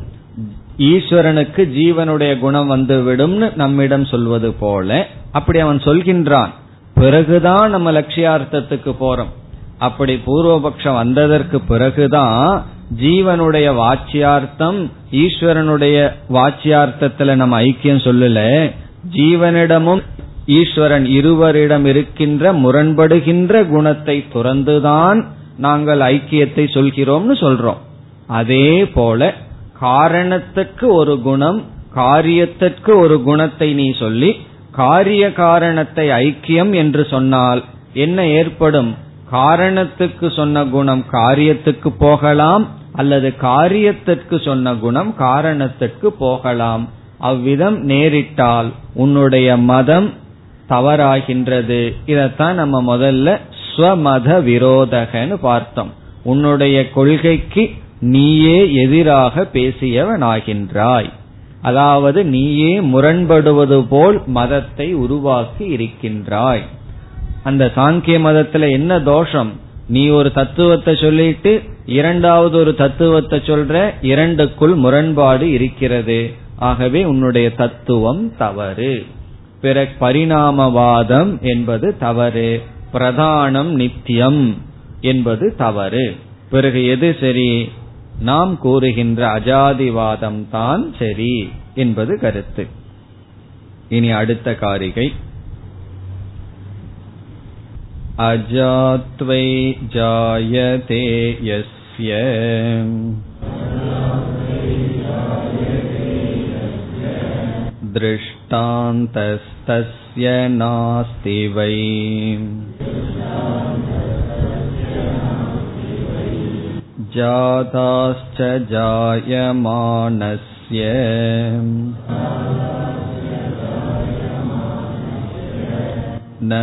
[SPEAKER 1] ஈஸ்வரனுக்கு ஜீவனுடைய குணம் வந்துவிடும்னு நம்மிடம் சொல்வது போல அப்படி அவன் சொல்கின்றான். பிறகுதான் நம்ம லட்சியார்த்தத்துக்கு போறோம். அப்படி பூர்வபக்ஷம் வந்ததற்கு பிறகுதான் ஜீவனுடைய வாச்சியார்த்தம் ஈஸ்வரனுடைய வாச்சியார்த்தத்துல நம்ம ஐக்கியம் சொல்லல. ஜீவனிடமும் ஈஸ்வரன் இருவரிடம் இருக்கின்ற முரண்படுகின்ற குணத்தை துறந்துதான் நாங்கள் ஐக்கியத்தை சொல்கிறோம்னு சொல்றோம். அதே போல காரணத்துக்கு ஒரு குணம் காரியத்திற்கு ஒரு குணத்தை நீ சொல்லி காரிய காரணத்தை ஐக்கியம் என்று சொன்னால் என்ன ஏற்படும்? காரணத்துக்கு சொன்ன குணம் காரியத்துக்கு போகலாம் அல்லது காரியத்திற்கு சொன்ன குணம் காரணத்திற்கு போகலாம். அவ்விதம் நேரிட்டால் உன்னுடைய மதம் தவறாகின்றது. இதத்தான் நம்ம முதல்ல ஸ்வமத விரோதகன்னு பார்த்தோம். உன்னுடைய கொள்கைக்கு நீயே எதிராக பேசியவனாகின்றாய். அதாவது நீயே முரண்படுவது போல் மதத்தை உருவாக்கி இருக்கின்றாய். அந்த சாங்கிய மதத்துல என்ன தோஷம்? நீ ஒரு தத்துவத்தை சொல்லிட்டு இரண்டாவது ஒரு தத்துவத்தை சொல்ற இரண்டுக்குள் முரண்பாடு இருக்கிறது. ஆகவே உன்னுடைய தத்துவம் தவறு. பிற பரிணாமவாதம் என்பது தவறு. பிரதானம் நித்தியம் என்பது தவறு. பிறகு எது சரி? நாம் கூறுகின்ற அஜாதிவாதம் தான் சரி என்பது கருத்து. இனி அடுத்த காரிகை. अजात्वै जायते यस्य दृष्टान्तस्तस्य नास्ति वै जाताश्च जायमानस्य न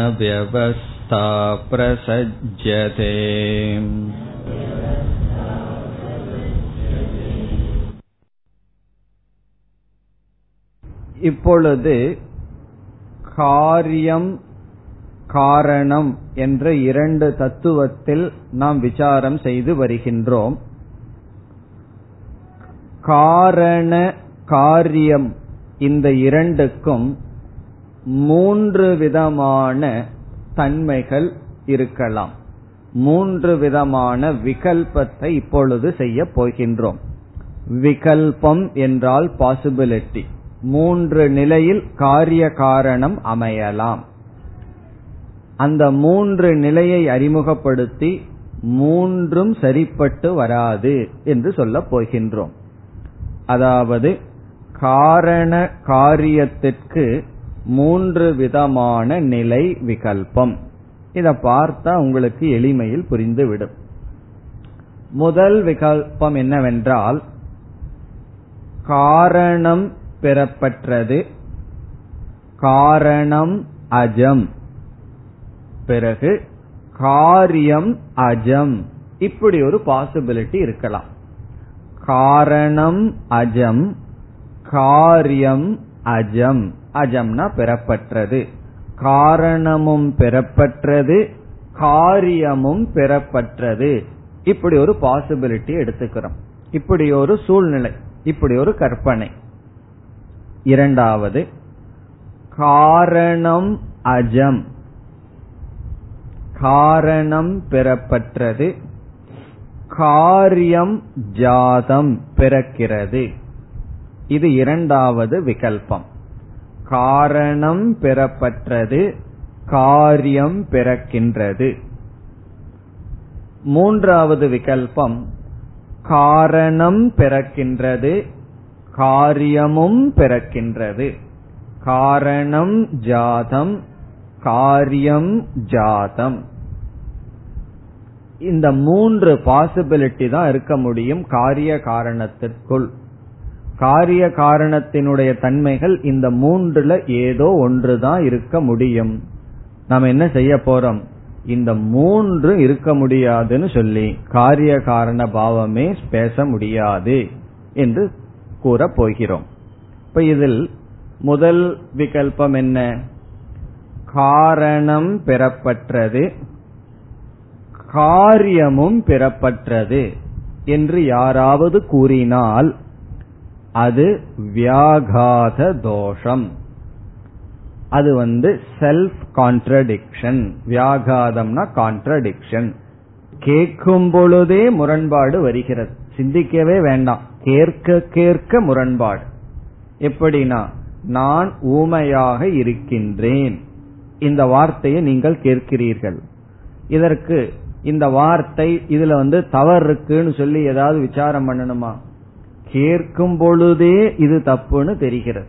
[SPEAKER 1] व्यवस्था प्रसज्यते இப்பொழுது காரியம் காரணம் என்ற இரண்டு தத்துவத்தில் நாம் விசாரம் செய்து வருகின்றோம் காரண காரியம் இந்த இரண்டுக்கும் மூன்று விதமான தன்மைகள் இருக்கலாம். மூன்று விதமான விகல்பத்தை இப்பொழுது செய்ய போகின்றோம். விகல்பம் என்றால் பாசிபிலிட்டி மூன்று நிலையில் காரிய காரணம் அமையலாம். அந்த மூன்று நிலையை அறிமுகப்படுத்தி மூன்றும் சரிப்பட்டு வராது என்று சொல்லப் போகின்றோம். அதாவது காரண காரியத்திற்கு மூன்று விதமான நிலை விகல்பம். இதை பார்த்தா உங்களுக்கு எளிமையில் புரிந்துவிடும். முதல் விகல்பம் என்னவென்றால் காரணம் பெறப்பற்றது காரணம் அஜம். பிறகு காரியம் அஜம். இப்படி ஒரு பாசிபிலிட்டி இருக்கலாம். காரணம் அஜம் காரியம் அஜம். அஜம்னா பெறப்பட்டது காரணமும் பெறப்பட்டது காரியமும் பெறப்பட்டது இப்படி ஒரு பாசிபிலிட்டி எடுத்துக்கிறோம். இப்படி ஒரு சூழ்நிலை. இப்படி ஒரு கற்பனை. இரண்டாவது காரணம் அஜம். காரணம் பெறப்பட்டது காரியம் ஜாதம் பிறக்கிறது. இது இரண்டாவது விகல்பம். காரணம் பெறப்பட்டது காரியம் பிறக்கின்றது. மூன்றாவது விகல்பம் காரணம் பிறக்கின்றது காரியமும் பிறக்கின்றது. காரணம் ஜாதம் காரியம் ஜாதம். இந்த மூன்று பாசிபிலிட்டி தான் இருக்க முடியும் காரிய காரணத்திற்குள். காரிய காரணத்தினுடைய தன்மைகள் இந்த மூன்றுல ஏதோ ஒன்றுதான் இருக்க முடியும். நாம் என்ன செய்ய போறோம்? இந்த மூன்று இருக்க முடியாதுன்னு சொல்லி காரிய காரண பாவமே பேச முடியாது என்று கூற போகிறோம். இப்ப இதில் முதல் விகல்பம் என்ன? காரணம் பெறப்பட்டது காரியமும் பெறப்பட்டது என்று யாராவது கூறினால் அது வியாகாத தோஷம். அது வந்து செல்ஃப் கான்ட்ரடிக்ஷன் வியாகாதம்னா கான்ட்ரடிக்ஷன் கேட்கும் பொழுதே முரண்பாடு வருகிறது. சிந்திக்கவே வேண்டாம். கேட்க கேட்க முரண்பாடு. எப்படின்னா நான் ஊமையாக இருக்கின்றேன். இந்த வார்த்தையை நீங்கள் கேட்கிறீர்கள். இதற்கு இந்த வார்த்தை இதுல வந்து தவறு இருக்குன்னு சொல்லி ஏதாவது விசாரம் பண்ணணுமா? கேட்கும் பொழுதே இது தப்புன்னு தெரிகிறது.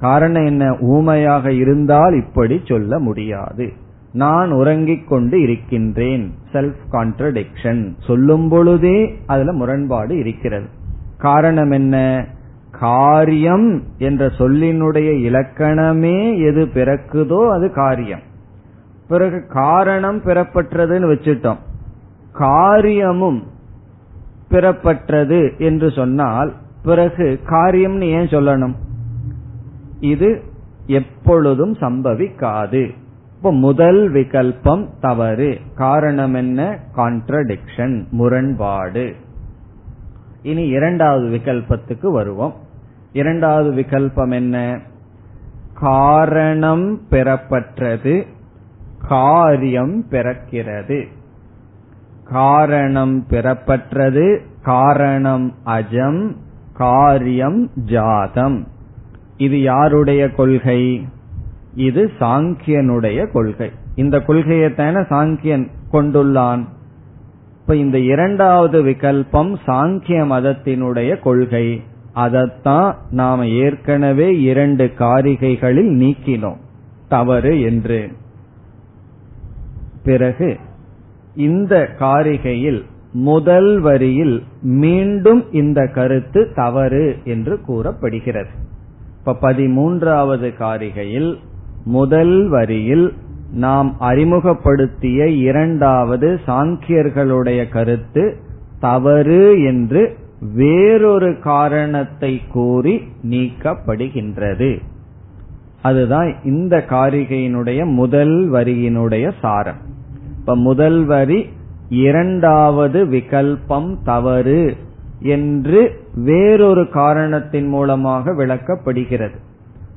[SPEAKER 1] காரணம் என்ன? ஊமையாக இருந்தால் இப்படி சொல்ல முடியாது. நான் உறங்கிக் கொண்டு இருக்கின்றேன். செல்ஃப் கான்ட்ரடிக்ஷன் சொல்லும் பொழுதே அதுல முரண்பாடு இருக்கிறது. காரணம் என்ன? காரியம் என்ற சொல்லினுடைய இலக்கணமே எது பிறக்குதோ அது காரியம். பிறகு காரணம் பெறப்பட்டதுன்னு வச்சுட்டோம். காரியமும் பிறப்பற்றது என்று சொன்னால் பிறகு காரியம்னு ஏன் சொல்லணும்? இது எப்பொழுதும் சம்பவிக்காது. இப்ப முதல் விகல்பம் தவறு. காரணம் என்ன? கான்ட்ரடிக்ஷன் முரண்பாடு. இனி இரண்டாவது விகல்பத்துக்கு வருவோம். இரண்டாவது விகல்பம் என்ன? காரணம் பெறப்பட்டது காரியம் பிறக்கிறது. காரணம் பெறப்பட்டது காரணம் அஜம் காரியம் ஜாதம். இது யாருடைய கொள்கை? இது சாங்கியனுடைய கொள்கை. இந்த கொள்கையைத்தான சாங்கியன் கொண்டுள்ளான். இப்ப இந்த இரண்டாவது விகல்பம் சாங்கிய மதத்தினுடைய கொள்கை. அதைத்தான் நாம ஏற்கனவே இரண்டு காரிகைகளில் நீக்கினோம். தவறு என்று. பிறகு இந்த காரிகையில் முதல் வரியில் மீண்டும் இந்த கருத்து தவறு என்று கூறப்படுகிறது. இப்ப பதிமூன்றாவது காரிகையில் முதல் வரியில் நாம் அறிமுகப்படுத்திய இரண்டாவது சாங்கியர்களுடைய கருத்து தவறு என்று வேறொரு காரணத்தை கூறி நீக்கப்படுகின்றது. அதுதான் இந்த காரிகையினுடைய முதல் வரியினுடைய சாரம். இப்ப முதல் வரி இரண்டாவது விகல்பம் தவறு என்று வேறொரு காரணத்தின் மூலமாக விளக்கப்படுகிறது.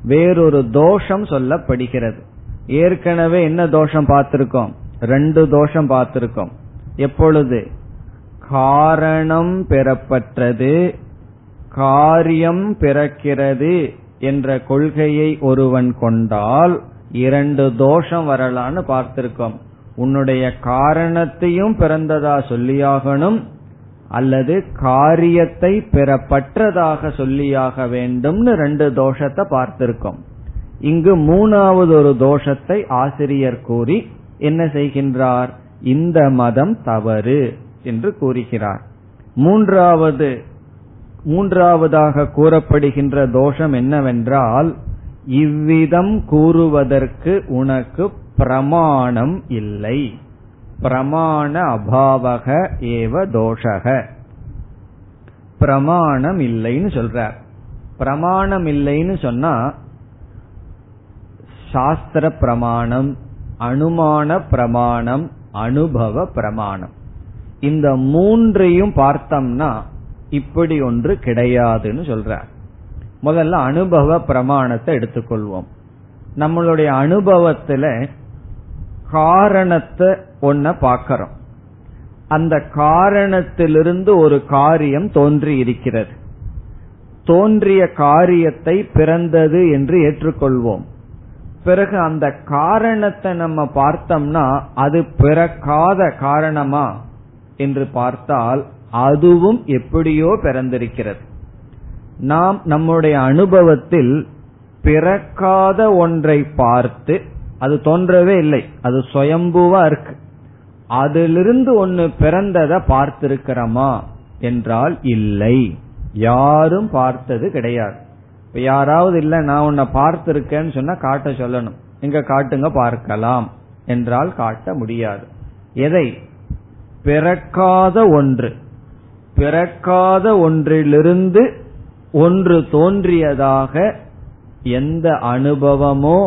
[SPEAKER 1] வேறொரு தோஷம் சொல்லப்படுகிறது. ஏற்கனவே என்ன தோஷம் பார்த்திருக்கோம்? ரெண்டு தோஷம் பார்த்திருக்கோம். எப்பொழுது? காரணம் பெறப்பட்டது காரியம் பிறக்கிறது என்ற கொள்கையை ஒருவன் கொண்டால் இரண்டு தோஷம் வரலான்னு பார்த்திருக்கோம். உன்னுடைய காரணத்தையும் பிறந்ததா சொல்லியாகணும் அல்லது காரியத்தை பெறப்பற்றதாக சொல்லியாக வேண்டும்னு ரெண்டு தோஷத்தை பார்த்திருக்கோம். இங்கு மூணாவது ஒரு தோஷத்தை ஆசிரியர் கூறி என்ன செய்கின்றார்? இந்த மதம் தவறு என்று கூறுகிறார். மூன்றாவது மூன்றாவதாக கூறப்படுகின்ற தோஷம் என்னவென்றால் இவ்விதம் கூறுவதற்கு உனக்கு பிரமாணம் இல்லை. பிரமாண அபாவக ஏவ தோஷக. பிரமாணம் இல்லைன்னு சொல்றார். பிரமாணம் இல்லைன்னு சொன்னா சாஸ்திர பிரமாணம் அனுமான பிரமாணம் அனுபவ பிரமாணம். இந்த மூன்றையும் பார்த்தோம்னா இப்படி ஒன்று கிடையாதுன்னு சொல்றார். முதல்ல அனுபவ பிரமாணத்தை எடுத்துக்கொள்வோம். நம்மளுடைய அனுபவத்துல காரணத்தை ஒன்ன பார்க்கிறோம். அந்த காரணத்திலிருந்து ஒரு காரியம் தோன்றி இருக்கிறது. தோன்றிய காரியத்தை பிறந்தது என்று ஏற்றுக்கொள்வோம். பிறகு அந்த காரணத்தை நம்ம பார்த்தோம்னா அது பிறக்காத காரணமா? என்று பார்த்தால் அதுவும் எப்படியோ பிறந்திருக்கிறது. நாம் நம்முடைய அனுபவத்தில் பிறக்காத ஒன்றை பார்த்து அது தோன்றவே இல்லை. அது சுயம்புவா இருக்கு. அதிலிருந்து ஒன்னு பிறந்ததை பார்த்திருக்கிறோமா என்றால் இல்லை. யாரும் பார்த்தது கிடையாது. இப்ப யாராவது இல்ல நான் உன்னை பார்த்திருக்கேன்னு சொன்னா காட்ட சொல்லணும். இங்க காட்டுங்க பார்க்கலாம் என்றால் காட்ட முடியாது. எதை? பிறக்காத ஒன்று. பிறக்காத ஒன்றிலிருந்து ஒன்று தோன்றியதாக எந்த அனுபவமோ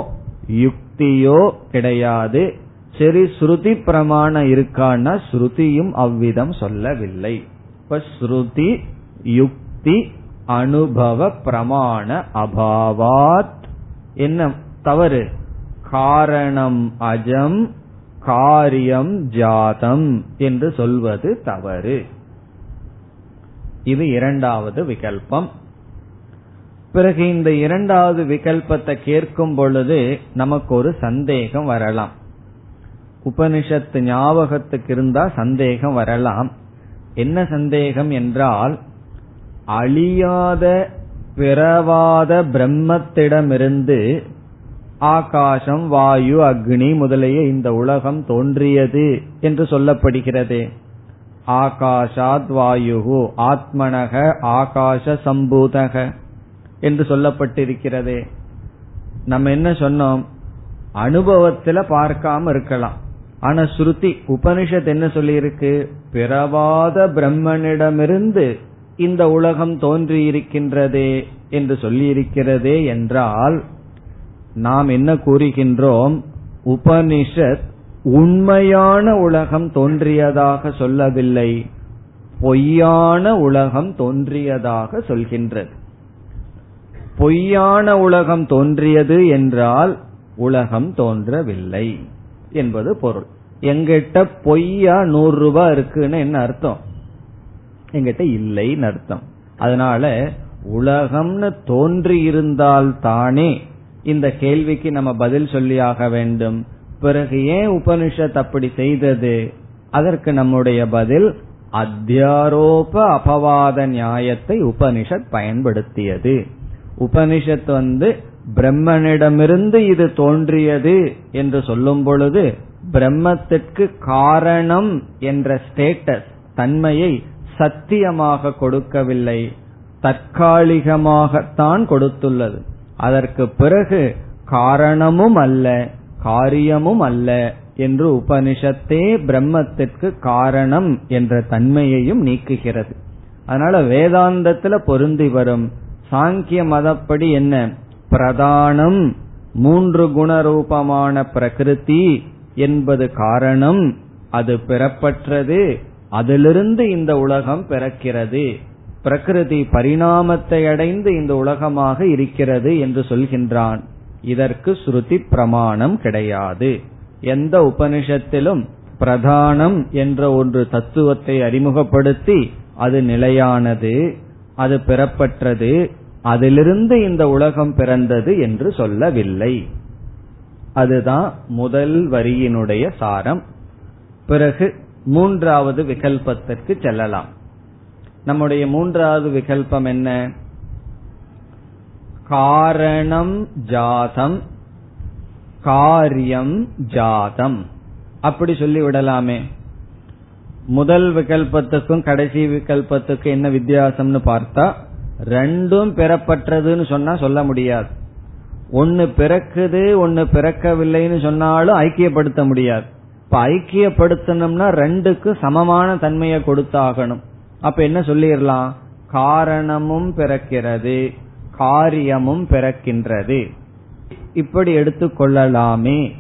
[SPEAKER 1] யுக்தியோ கிடையாது. சரி ஸ்ருதி பிரமாணம் இருக்கான்னா ஸ்ருதியும் அவ்விதம் சொல்லவில்லை. இப்ப ஸ்ருதி யுக்தி அனுபவ பிரமாண அபாவாத். என்ன தவறு? காரணம் அஜம் காரியம் ஜாதம் என்று சொல்வது தவறு. இது இரண்டாவது விகல்பம். பிறகு இந்த இரண்டாவது விகல்பத்தை கேட்கும் பொழுது நமக்கு ஒரு சந்தேகம் வரலாம். உபனிஷத்து ஞாபகத்துக்கு இருந்தா சந்தேகம் வரலாம். என்ன சந்தேகம் என்றால் அழியாத பிறவாத பிரம்மத்திடமிருந்து ஆகாசம் வாயு அக்னி முதலிய இந்த உலகம் தோன்றியது என்று சொல்லப்படுகிறது. ஆகாஷாத் வாயு ஆத்மனக ஆகாஷ சம்பூதக. என்று சொல்லப்பட்டிருக்கிறது. நம்ம என்ன சொன்னோம்? அனுபவத்துல பார்க்காம இருக்கலாம். ஆனா ஸ்ருதி உபனிஷத் என்ன சொல்லியிருக்கு? பிறவாத பிரம்மனிடமிருந்து இந்த உலகம் தோன்றி இருக்கின்றதே என்று சொல்லியிருக்கிறதே என்றால் நாம் என்ன கூறுகின்றோம்? உபனிஷத் உண்மையான உலகம் தோன்றியதாக சொல்லவில்லை. பொய்யான உலகம் தோன்றியதாக சொல்கின்றது. பொய்யான உலகம் தோன்றியது என்றால் உலகம் தோன்றவில்லை என்பது பொருள். எங்கிட்ட பொய்யா நூறு ரூபாய் இருக்குன்னு என்ன அர்த்தம்? எங்கிட்ட இல்லைன்னு அர்த்தம். அதனால உலகம்னு தோன்றி இருந்தால் தானே இந்த கேள்விக்கு நம்ம பதில் சொல்லியாக வேண்டும். பிறகு ஏன் உபனிஷத் அப்படி செய்தது? அதற்கு நம்முடைய பதில் அத்தியாரோப அபவாத நியாயத்தை உபனிஷத் பயன்படுத்தியது. உபனிஷத் வந்து பிரம்மனிடமிருந்து இது தோன்றியது என்று சொல்லும் பொழுது பிரம்மத்திற்கு காரணம் என்ற ஸ்டேட்டஸ் தன்மையை சத்தியமாக கொடுக்கவில்லை. தற்காலிகமாகத்தான் கொடுத்துள்ளது. அதற்கு பிறகு காரணமும் அல்ல காரியமும் அல்ல என்று உபனிஷத்தே பிரம்மத்திற்கு காரணம் என்ற தன்மையையும் நீக்குகிறது. அதனால வேதாந்தத்துல பொருந்தி வரும். சாங்கிய மதப்படி என்ன? பிரதானம். மூன்று குணரூபமான பிரகிருதி என்பது காரணம். அது பிறப்பற்றது. அதிலிருந்து இந்த உலகம் பிறக்கிறது. பிரகிருதி பரிணாமத்தை அடைந்து இந்த உலகமாக இருக்கிறது என்று சொல்கின்றான். இதற்கு ஸ்ருதி பிரமாணம் கிடையாது. எந்த உபனிஷத்திலும் பிரதானம் என்ற ஒன்று தத்துவத்தை அறிமுகப்படுத்தி அது நிலையானது. அது பெறப்பட்டது அதிலிருந்து இந்த உலகம் பிறந்தது என்று சொல்லவில்லை. அதுதான் முதல் வரியினுடைய சாரம். பிறகு மூன்றாவது விகல்பத்திற்கு செல்லலாம். நம்முடைய மூன்றாவது விகல்பம் என்ன? காரணம் ஜாதம் காரியம் ஜாதம். அப்படி சொல்லி விடலாமே முதல் விகல்பத்துக்கும் கடைசி விகல்பத்துக்கும் என்ன வித்தியாசம்னு பார்த்தா ரெண்டும் பெறப்பட்டதுன்னு சொன்னா சொல்ல முடியாது. ஒன்னு பிறக்குது ஒன்னு பிறக்கவில்லைன்னு சொன்னாலும் ஐக்கியப்படுத்த முடியாது. இப்ப ஐக்கியப்படுத்தணும்னா ரெண்டுக்கு சமமான தன்மையை கொடுத்தாகணும். அப்ப என்ன சொல்லிடலாம்? காரணமும் பிறக்கிறது காரியமும் பிறக்கின்றது. இப்படி எடுத்துக்கொள்ளலாமே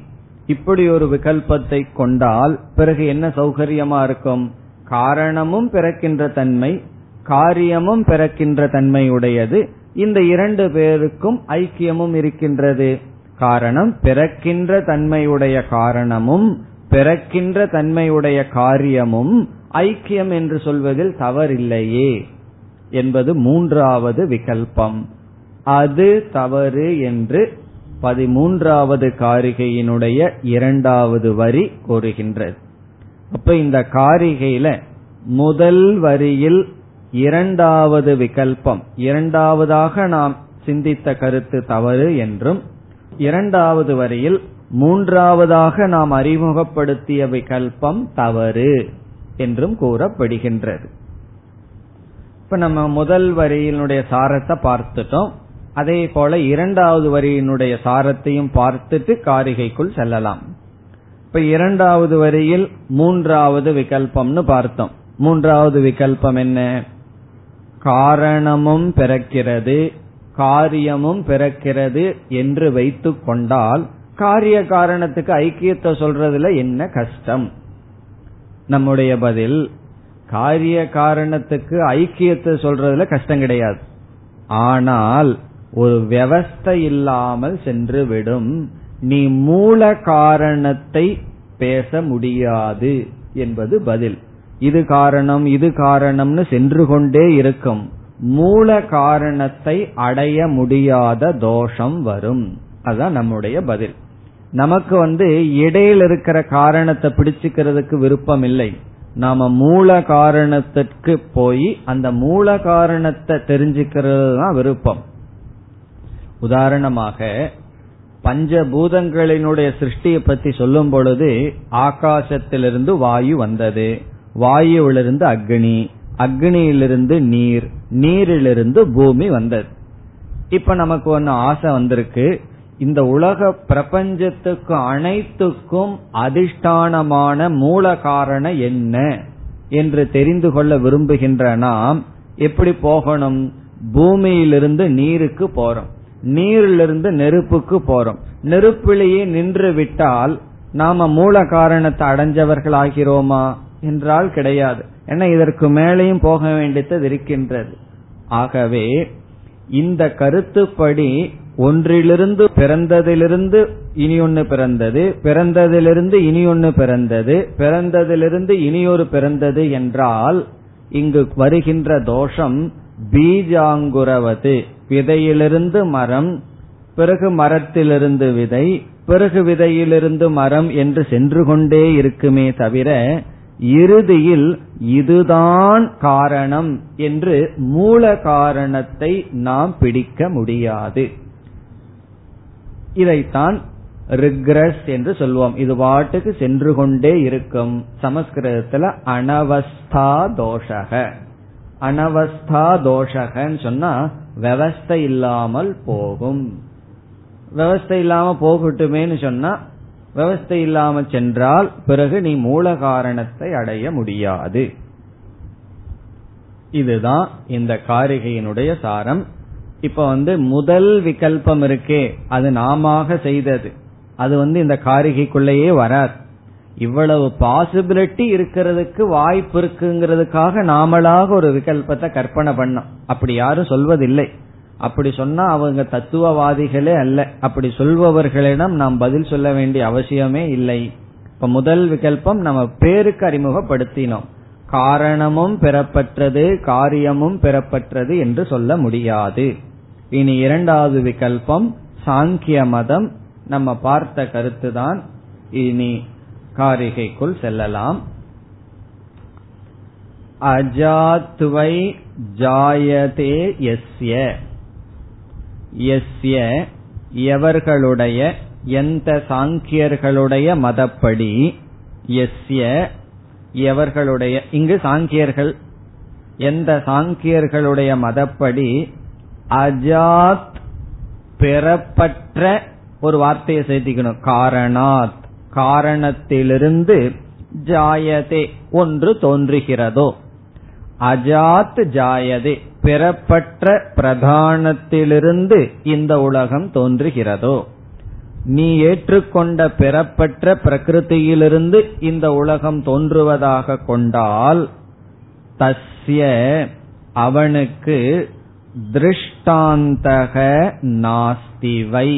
[SPEAKER 1] இப்படி ஒரு விகல்பத்தை கொண்டால் பிறகு என்ன சௌகரியமா இருக்கும்? காரணமும் பிறக்கின்ற தன்மை காரியமும் பிறக்கின்ற தன்மையுடையது. இந்த இரண்டு பேருக்கும் ஐக்கியமும் இருக்கின்றது. காரணம் பிறக்கின்ற தன்மையுடைய காரணமும் பிறக்கின்ற தன்மையுடைய காரியமும் ஐக்கியம் என்று சொல்வதில் தவறில்லையே என்பது மூன்றாவது விகல்பம். அது தவறு என்று பதிமூன்றாவது காரிகையினுடைய இரண்டாவது வரி கூறுகின்றது. அப்ப இந்த காரிகையில முதல் வரியில் இரண்டாவது விகல்பம் இரண்டாவதாக நாம் சிந்தித்த கருத்து தவறு என்றும் இரண்டாவது வரியில் மூன்றாவதாக நாம் அறிமுகப்படுத்திய விகல்பம் தவறு என்றும் கூறப்படுகின்றது. இப்ப நம்ம முதல் வரியினுடைய சாரத்தை பார்த்துட்டோம். அதே போல இரண்டாவது வரியினுடைய சாரத்தையும் பார்த்துட்டு காரிகைக்குள் செல்லலாம். இப்ப இரண்டாவது வரியில் மூன்றாவது விகல்பம்னு பார்த்தோம். மூன்றாவது விகல்பம் என்ன? காரணமும் பிறக்கிறது காரியமும் பிறக்கிறது என்று வைத்துக் கொண்டால் காரிய காரணத்துக்கு ஐக்கியத்தை சொல்றதுல என்ன கஷ்டம்? நம்முடைய பதில் காரிய காரணத்துக்கு ஐக்கியத்தை சொல்றதுல கஷ்டம் கிடையாது. ஆனால் ஒரு விவஸ்தை இல்லாமல் சென்று விடும் நீ மூல காரணத்தை பேச முடியாது என்பது பதில். இது காரணம் இது காரணம்னு சென்று கொண்டே இருக்கும். மூல காரணத்தை அடைய முடியாத தோஷம் வரும். அதுதான் நம்முடைய பதில். நமக்கு வந்து இடையில் இருக்கிற காரணத்தை பிடிச்சுக்கிறதுக்கு விருப்பம் இல்லை நாம மூல காரணத்திற்கு போய் அந்த மூல காரணத்தை தெரிஞ்சுக்கிறது தான் விருப்பம். உதாரணமாக பஞ்சபூதங்களினுடைய சிருஷ்டியை பத்தி சொல்லும் பொழுது ஆகாசத்திலிருந்து வாயு வந்தது. வாயுவிலிருந்து அக்னி அக்னியிலிருந்து நீர் நீரிலிருந்து பூமி வந்தது. இப்ப நமக்கு ஒன்னு ஆசை வந்திருக்கு. இந்த உலக பிரபஞ்சத்துக்கு அனைத்துக்கும் அதிஷ்டானமான மூல காரணம் என்ன என்று தெரிந்து கொள்ள விரும்புகின்ற நாம் எப்படி போகணும்? பூமியிலிருந்து நீருக்கு போறோம். நீரிலிருந்து நெருப்புக்கு போறோம். நெருப்பிலேயே நின்று விட்டால் நாம மூல காரணத்தை அடைஞ்சவர்கள் ஆகிறோமா என்றால் கிடையாது. ஏன்னா இதற்கு மேலேயும் போக வேண்டியது இருக்கின்றது. ஆகவே இந்த கருத்துப்படி ஒன்றிலிருந்து பிறந்ததிலிருந்து இனி ஒன்னு பிறந்தது பிறந்ததிலிருந்து இனி ஒன்னு பிறந்தது பிறந்ததிலிருந்து இனியொரு பிறந்தது என்றால் இங்கு வருகின்ற தோஷம் பீஜாங்குரவது விதையிலிருந்து மரம் பிறகு மரத்திலிருந்து விதை பிறகு விதையிலிருந்து மரம் என்று சென்று கொண்டே இருக்குமே தவிர இறுதியில் இதுதான் காரணம் என்று மூல காரணத்தை நாம் பிடிக்க முடியாது. இதைத்தான் ரிக்ரஸ் என்று சொல்வோம். இது பாட்டுக்கு சென்று கொண்டே இருக்கும். சமஸ்கிருதத்துல அனவஸ்தா தோஷக. அனவஸ்தா தோஷகன்னு சொன்னா விவஸ்தை இல்லாமல் போகும். விவஸ்தை இல்லாம போகட்டுமேன்னு சொன்னா விவஸ்தை இல்லாம சென்றால் பிறகு நீ மூல காரணத்தை அடைய முடியாது. இதுதான் இந்த காரிகையினுடைய சாரம். இப்ப வந்து முதல் விகல்பம் இருக்கே அது நாம செய்தது. அது வந்து இந்த காரிகைக்குள்ளேயே வராது. இவ்வளவு பாசிபிலிட்டி இருக்கிறதுக்கு வாய்ப்பு இருக்குங்கிறதுக்காக நாமளாக ஒரு விகல்பத்தை கற்பனை பண்ணோம். அப்படி யாரும் சொல்வதில்லை. அப்படி சொன்னா அவங்க தத்துவவாதிகளே அல்ல. அப்படி சொல்பவர்களிடம் நாம் பதில் சொல்ல வேண்டிய அவசியமே இல்லை. இப்ப முதல் விகல்பம் நம்ம பேருக்கு அறிமுகப்படுத்தினோம். காரணமும் பெறப்பட்டது காரியமும் பெறப்பட்டது என்று சொல்ல முடியாது. இனி இரண்டாவது விகல்பம் சாங்கிய மதம். நம்ம பார்த்த கருத்துதான். இனி காரிகைக்குள் செல்லலாம். அஜாத்வை ஜாயதே எஸ்ய எஸ்ய எவர்களுடைய எந்த சாங்கியர்களுடைய மதப்படி எஸ்ய எவர்களுடைய இங்கு சாங்கியர்கள் எந்த சாங்கியர்களுடைய மதப்படி அஜாத் பெறப்பற்ற ஒரு வார்த்தையை சேர்த்திக்கணும். காரணாத். காரணத்திலிருந்து ஜாயதே ஒன்று தோன்றுகிறதோ. அஜாத் ஜாயதே பெறப்பற்ற பிரதானத்திலிருந்து இந்த உலகம் தோன்றுகிறதோ. நீ ஏற்றுக்கொண்ட பெறப்பட்ட பிரகிருதியிலிருந்து இந்த உலகம் தோன்றுவதாக கொண்டால் தஸ்ய அவனுக்கு திருஷ்டாந்தக நாஸ்திவை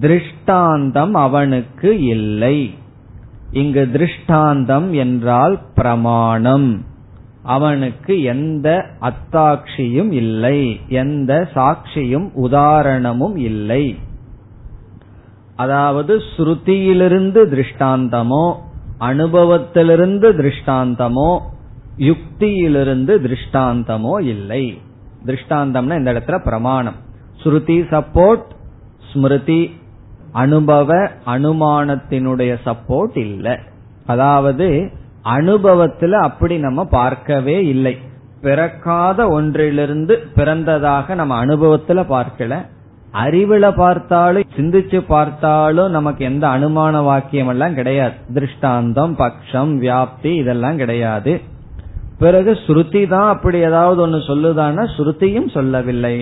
[SPEAKER 1] திருஷ்டாந்தம் அவனுக்கு இல்லை. இங்கு திருஷ்டாந்தம் என்றால் பிரமாணம். அவனுக்கு எந்த அத்தாட்சியும் இல்லை. எந்த சாட்சியும் உதாரணமும் இல்லை. அதாவது ஸ்ருதியிலிருந்து திருஷ்டாந்தமோ அனுபவத்திலிருந்து திருஷ்டாந்தமோ யுக்தியிலிருந்து திருஷ்டாந்தமோ இல்லை. திருஷ்டாந்தம்னா இந்த இடத்துல பிரமாணம். ஸ்ருதி சப்போர்ட் ஸ்மிருதி அனுபவ அனுமானத்தினுடைய சப்போர்ட் இல்லை. அதாவது அனுபவத்துல அப்படி நம்ம பார்க்கவே இல்லை. பிறக்காத ஒன்றிலிருந்து பிறந்ததாக நம்ம அனுபவத்துல பார்க்கல. அறிவுல பார்த்தாலும் சிந்திச்சு பார்த்தாலும் நமக்கு எந்த அனுமான வாக்கியம் எல்லாம் கிடையாது. திருஷ்டாந்தம் பக்ஷம் வியாப்தி இதெல்லாம் கிடையாது. பிறகு ஸ்ருதி தான் அப்படி ஏதாவது ஒன்னு சொல்லுதான்னா ஸ்ருதியும் சொல்லவில்லை.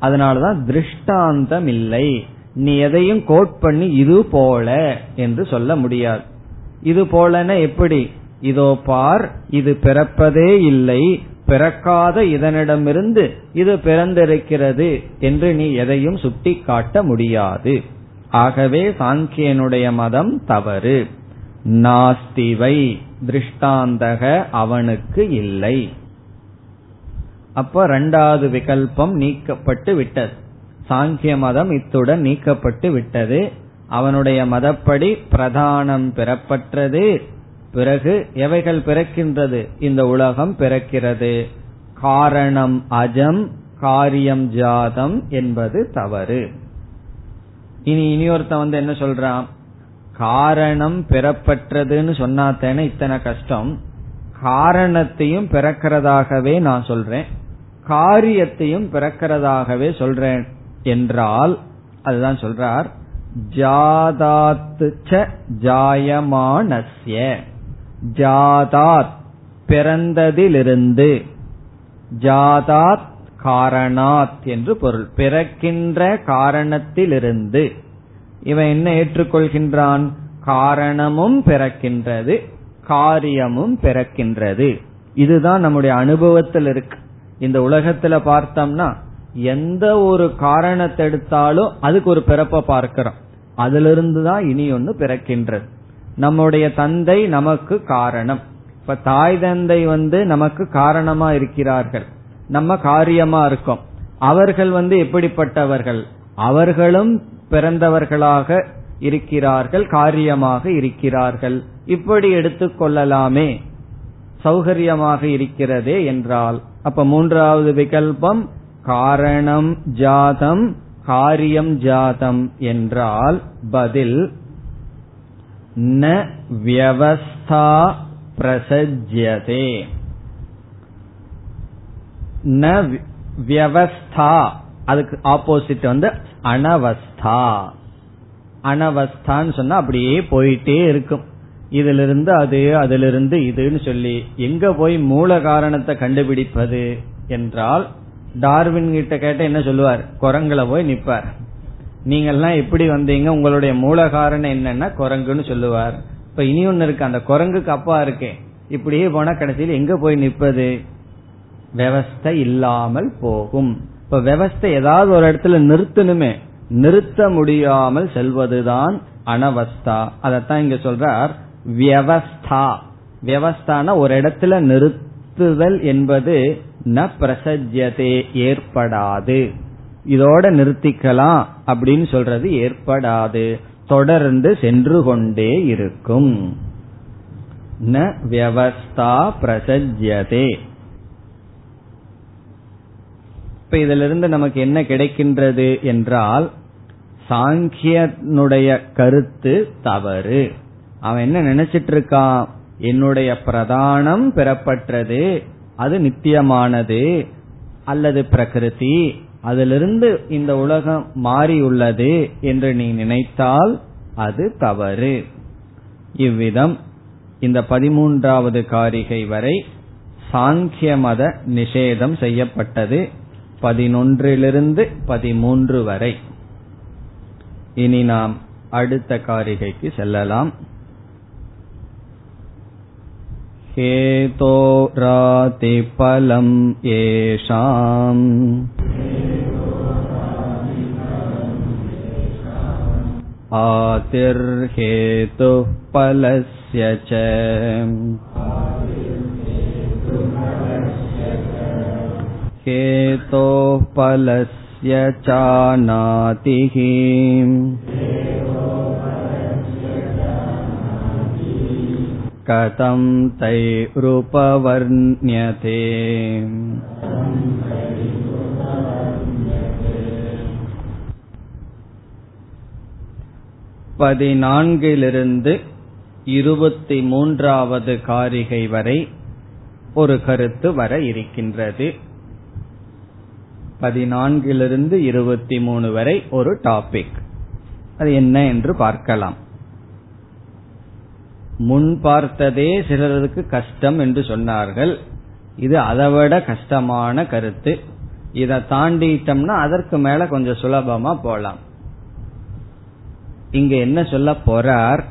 [SPEAKER 1] அதனாலதான் திருஷ்டாந்தம் இல்லை நீ எதையும் கோட் பண்ணி இது போல என்று சொல்ல முடியாது. இது போலன எப்படி? இதோ பார் இது பிறப்பதே இல்லை. பிறக்காத இதனிடமிருந்து இது பிறந்திருக்கிறது என்று நீ எதையும் சுட்டி காட்ட முடியாது. ஆகவே சாங்கியனுடைய மதம் தவறு. நாஸ்திவை திருஷ்டாந்தக அவனுக்கு இல்லை. அப்ப ரெண்டாவது விகல்பம் நீக்கப்பட்டு விட்டது. சாங்கிய மதம் இத்துடன் நீக்கப்பட்டு விட்டது. அவனுடைய மதப்படி பிரதானம் பெறப்பட்டது பிறகு எவைகள் பிறக்கின்றது? இந்த உலகம் பிறக்கிறது. காரணம் அஜம் காரியம் ஜாதம் என்பது தவறு. இனி இனியொருத்த வந்து என்ன சொல்றான்? காரணம் பெறப்பட்டதுன்னு சொன்னாத்தேன இத்தனை கஷ்டம். காரணத்தையும் பிறக்கிறதாகவே நான் சொல்றேன். காரியத்தையும் பிறக்கிறதாகவே சொல்றேன் என்றால் அதுதான் சொல்றார் ஜாதாத்து ஜாயமானஸ்ய. ஜாதாத் பிறந்ததிலிருந்து ஜாதாத் காரணாத் என்று பொருள். பிறக்கின்ற காரணத்திலிருந்து. இவன் என்ன ஏற்றுக்கொள்கின்றான்? காரணமும் பிறக்கின்றது காரியமும் பிறக்கின்றது. இதுதான் நம்முடைய அனுபவத்தில் இருக்கு. இந்த உலகத்துல பார்த்தோம்னா எந்த ஒரு காரணத்தை எடுத்தாலும் அதுக்கு ஒரு பிறப்ப பார்க்கிறோம். அதிலிருந்து தான் இனி ஒன்னு பிறக்கின்றது. நம்முடைய தந்தை நமக்கு காரணம். இப்ப தாய் தந்தை வந்து நமக்கு காரணமா இருக்கிறார்கள். நம்ம காரியமா இருக்கோம். அவர்கள் வந்து எப்படிப்பட்டவர்கள்? அவர்களும் பிறந்தவர்களாக இருக்கிறார்கள் காரியமாக இருக்கிறார்கள். இப்படி எடுத்துக்கொள்ளலாமே சௌகரியமாக இருக்கிறதே என்றால் அப்ப மூன்றாவது விகல்பம் காரணம் ஜாதம் காரியம் ஜாதம் என்றால் பதில் ந வியவஸ்தா பிரசஜ்யதே. ந வியவஸ்தா அதுக்கு ஆப்போசிட் வந்து அனவஸ்தா. அனவஸ்தான்னு சொன்னா அப்படியே போயிட்டே இருக்கும். இதிலிருந்து அது அதிலிருந்து இதுன்னு சொல்லி எங்க போய் மூல காரணத்தை கண்டுபிடிப்பது என்றால் டார்வின் கிட்ட கேட்ட என்ன சொல்லுவார்? குரங்குல போய் நிப்பார். நீங்கெல்லாம் எப்படி வந்தீங்க? உங்களுடைய மூல காரணம் என்னன்னா குரங்குன்னு சொல்லுவார். இப்ப இனி ஒன்னு இருக்கு. அந்த குரங்குக்கு அப்பா இருக்கேன் இப்படியே போனா கடைசியில் எங்க போய் நிற்பது விவஸ்தை இல்லாமல் போகும். இப்ப விவஸ்தை ஏதாவது ஒரு இடத்துல நிறுத்தணுமே. நிறுத்த முடியாமல் செல்வதுதான் அனவஸ்தா. அதத்தான் இங்க சொல்றார். வியவஸ்தா வியவஸ்தான ஒரு இடத்துல நிறுத்துதல் என்பது ந பிரசஜ்யதே ஏற்படாது. இதோட நிறுத்திக்கலாம் அப்படின்னு சொல்றது ஏற்படாது. தொடர்ந்து சென்று கொண்டே இருக்கும். ந வியவஸ்தா பிரசஜ்யதே. இப்ப இதிலிருந்து நமக்கு என்ன கிடைக்கின்றது என்றால் சாங்கியனுடைய கருத்து தவறு. அவன் என்ன நினைச்சிட்டு இருக்கான் என்னுடைய பிரதானம் பெறப்பட்டது அது நித்தியமானது அல்லது பிரகிருதி? அதிலிருந்து இந்த உலகம் மாறியுள்ளது என்று நீ நினைத்தால் அது தவறு. இவ்விதம் இந்த பதிமூன்றாவது காரிகை வரை சாங்கிய மத நிஷேதம் செய்யப்பட்டது பதினொன்றிலிருந்து பதிமூன்று வரை. இனி நாம் அடுத்த காரிகைக்கு செல்லலாம். हेतोरातिपलम् येषाम् आतिर्हेतुः फलस्य च हेतोः फलस्य चानातिः कथं तैरुपवर्ण्यते பதினான்கிலிருந்து இருபத்தி மூன்றாவது காரிகை வரை ஒரு கருத்து வர இருக்கின்றது பதினான்கிலிருந்து இருபத்தி மூணு வரை ஒரு டாபிக் அது என்ன என்று பார்க்கலாம் முன் பார்த்ததே சிலருக்கு கஷ்டம் என்று சொன்னார்கள். இது அதைவிட கஷ்டமான கருத்து. இதை தாண்டிட்டோம்னா அதற்கு மேல கொஞ்சம் சுலபமா போலாம். இங்க என்ன சொல்ல போறார்?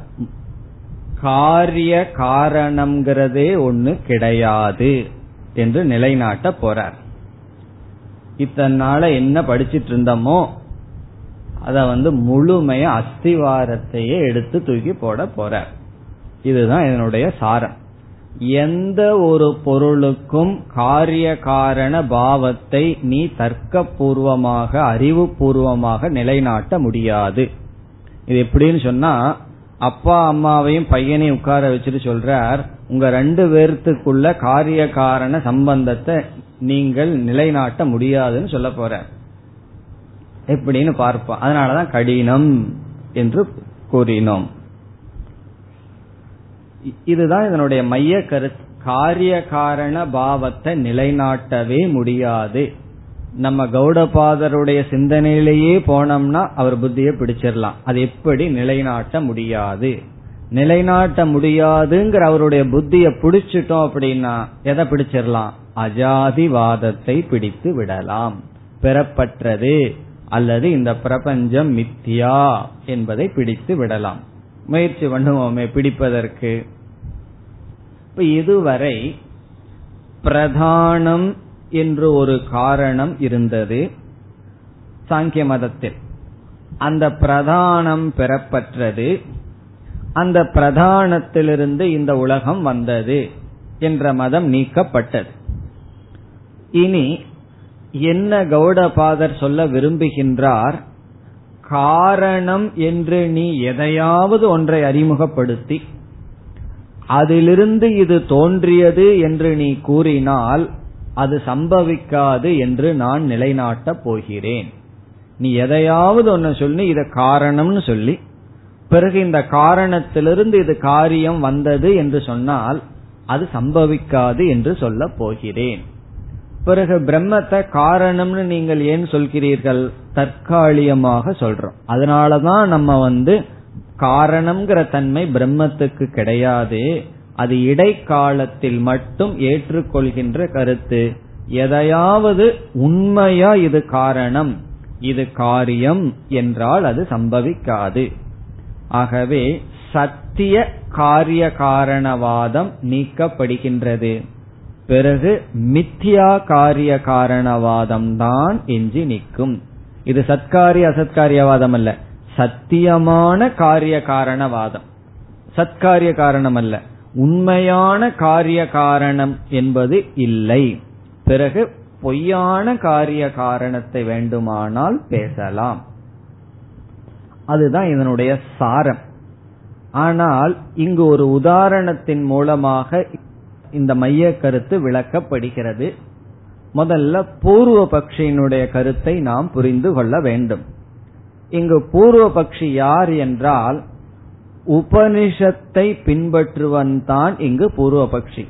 [SPEAKER 1] காரிய காரணம்ங்கிறதே ஒண்ணு கிடையாது என்று நிலைநாட்ட போறார். இத்தனால என்ன படிச்சிட்டு இருந்தோமோ அத வந்து முழுமைய அஸ்திவாரத்தையே எடுத்து தூக்கி போட போறார். இதுதான் இதனுடைய சாரம். எந்த ஒரு பொருளுக்கும் காரிய காரண பாவத்தை நீ தர்க்கபூர்வமாக அறிவுபூர்வமாக நிலைநாட்ட முடியாது. இது எப்படின்னு சொன்னா அப்பா அம்மாவையும் பையனையும் உட்கார வச்சுட்டு சொல்றார் உங்க ரெண்டு பேர்த்துக்குள்ள காரிய காரண சம்பந்தத்தை நீங்கள் நிலைநாட்ட முடியாதுன்னு சொல்ல போற. எப்படின்னு பார்ப்போம். அதனாலதான் கடினம் என்று கூறினோம். இதுதான் இதனுடைய மைய கருத்து. காரிய காரண பாவத்தை நிலைநாட்டவே முடியாது. நம்ம கௌடபாதருடைய சிந்தனையிலேயே போனோம்னா அவர் புத்தியை பிடிச்சிடலாம். அது எப்படி நிலைநாட்ட முடியாது? நிலைநாட்ட முடியாதுங்கிற அவருடைய புத்திய பிடிச்சிட்டோம் அப்படின்னா எதை பிடிச்சிடலாம்? அஜாதிவாதத்தை பிடித்து விடலாம். பெறப்பட்டது அல்லது இந்த பிரபஞ்சம் மித்தியா என்பதை பிடித்து விடலாம். முயற்சி பண்ணுவோமே பிடிப்பதற்கு. இப்ப இதுவரை பிரதானம் என்று ஒரு காரணம் இருந்தது சாங்கிய மதத்தில். அந்த பிரதானம் பெறப்பற்றது. அந்த பிரதானத்திலிருந்து இந்த உலகம் வந்தது என்ற மதம் நீக்கப்பட்டது. இனி என்ன கௌடபாதர் சொல்ல விரும்புகின்றார்? காரணம் என்று நீ எதையாவது ஒன்றை அறிமுகப்படுத்தி அதிலிருந்து இது தோன்றியது என்று நீ கூறினால் அது சம்பவிக்காது என்று நான் நிலைநாட்டப் போகிறேன். நீ எதையாவது ஒன்னு சொல்லி இத காரணம்னு சொல்லி பிறகு இந்த காரணத்திலிருந்து இது காரியம் வந்தது என்று சொன்னால் அது சம்பவிக்காது என்று சொல்ல போகிறேன். பிறகு பிரம்மத்தை காரணம்னு நீங்கள் ஏன் சொல்கிறீர்கள்? தற்காலிகமாக சொல்றோம். அதனாலதான் நம்ம வந்து காரணம்ங்கிற தன்மை பிரம்மத்துக்கு கிடையாது அது இடைக்காலத்தில் மட்டும் ஏற்றுக்கொள்கின்ற கருத்து. எதையாவது உண்மையா இது காரணம் இது காரியம் என்றால் அது சம்பவிக்காது. ஆகவே சத்திய காரிய காரணவாதம் நீக்கப்படுகின்றது. பிறகு மித்யா காரிய காரணவாதம் தான் எஞ்சி நிற்கும். இது சத்காரிய அசத்காரியவாதம் அல்ல. சத்தியமான காரிய காரணவாதம் சத்காரிய காரணம் அல்ல உண்மையான காரிய காரணம் என்பது இல்லை. பிறகு பொய்யான காரிய காரணத்தை வேண்டுமானால் பேசலாம். அதுதான் இதனுடைய சாரம். ஆனால் இங்கு ஒரு உதாரணத்தின் மூலமாக இந்த மைய கருத்து விளக்கப்படுகிறது. முதல்ல பூர்வ பக்ஷியினுடைய கருத்தை நாம் புரிந்து கொள்ள வேண்டும். இங்கு பூர்வ பக்ஷி யார் என்றால் உபனிஷத்தை பின்பற்றுவன் தான் இங்கு பூர்வ பக்ஷி.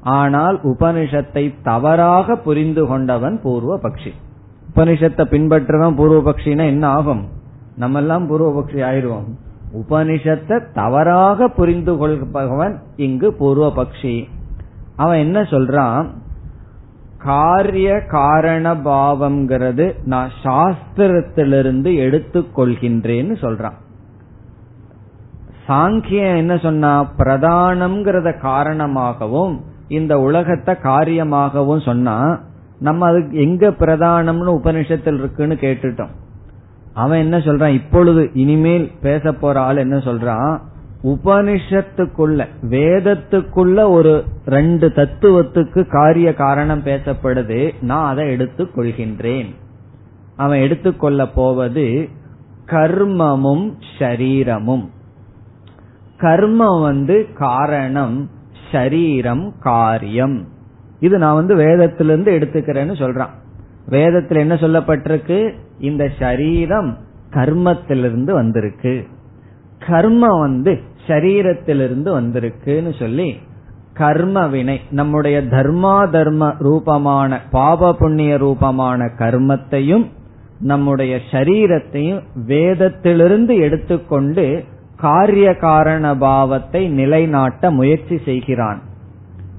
[SPEAKER 1] ஆனால் உபனிஷத்தை தவறாக புரிந்து கொண்டவன் பூர்வ பக்ஷி. உபனிஷத்தை பின்பற்றுவன் பூர்வ பக்ஷினா என்ன ஆகும்? நம்ம எல்லாம் பூர்வ பக்ஷி ஆயிடுவோம். உபனிஷத்தை தவறாக புரிந்து கொள்பவன் இங்கு பூர்வ பக்ஷி. அவன் என்ன சொல்றான்? காரிய காரண பாவம்ங்கிறது நான் சாஸ்திரத்திலிருந்து எடுத்துக்கொள்கின்றேன்னு சொல்றான். சாங்கியம் என்ன சொன்னா பிரதானம்ங்கிறத காரணமாகவும் இந்த உலகத்தை காரியமாகவும் சொன்னா நம்ம அதுக்கு எங்க பிரதானம்னு உபனிஷத்தில் இருக்குன்னு கேட்டுட்டோம். அவன் என்ன சொல்றான் இப்பொழுது இனிமேல் பேச போற ஆள் என்ன சொல்றான் உபனிஷத்துக்குள்ள வேதத்துக்குள்ள ஒரு ரெண்டு தத்துவத்துக்கு காரிய காரணம் பேசப்படுது. நான் அதை எடுத்துக் கொள்கின்றேன். அவன் எடுத்துக்கொள்ள போவது கர்மமும் ஷரீரமும். கர்மம் வந்து காரணம் ஷரீரம் காரியம். இது நான் வந்து வேதத்திலிருந்து எடுத்துக்கிறேன்னு சொல்றான். வேதத்தில் என்ன சொல்லப்பட்டிருக்கு? இந்த சரீரம் கர்மத்திலிருந்து வந்திருக்கு. கர்மம் வந்து சரீரத்திலிருந்து வந்திருக்குன்னு சொல்லி கர்ம வினை நம்முடைய தர்மா தர்ம ரூபமான பாப புண்ணிய ரூபமான கர்மத்தையும் நம்முடைய சரீரத்தையும் வேதத்திலிருந்து எடுத்துக்கொண்டு காரிய காரண பாவத்தை நிலைநாட்ட முயற்சி செய்கிறான்.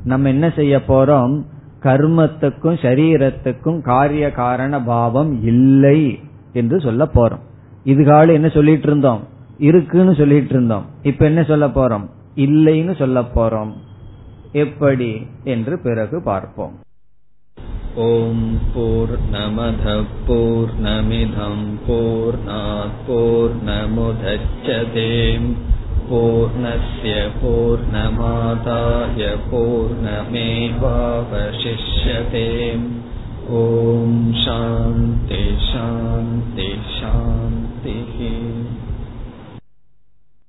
[SPEAKER 1] நம்ம என்ன செய்ய போறோம்? கர்மத்துக்கும் சரீரத்துக்கும் காரிய காரண பாவம் இல்லை என்று சொல்ல போறோம். இதுகால என்ன சொல்லிட்டு இருந்தோம்? இருக்குன்னு சொல்லிட்டு இருந்தோம். இப்ப என்ன சொல்ல போறோம்? இல்லைன்னு சொல்ல போறோம். எப்படி? என்று பிறகு பார்ப்போம்.
[SPEAKER 2] ஓம் போர் நமத போர் நமிதம் போர் போர் நமுதச்சதேம் பூர்ணய பூர்ணமாதாய பூர்ணமேவாவசிஷ்யதேம். ஓம் சாந்தி சாந்தி சாந்தி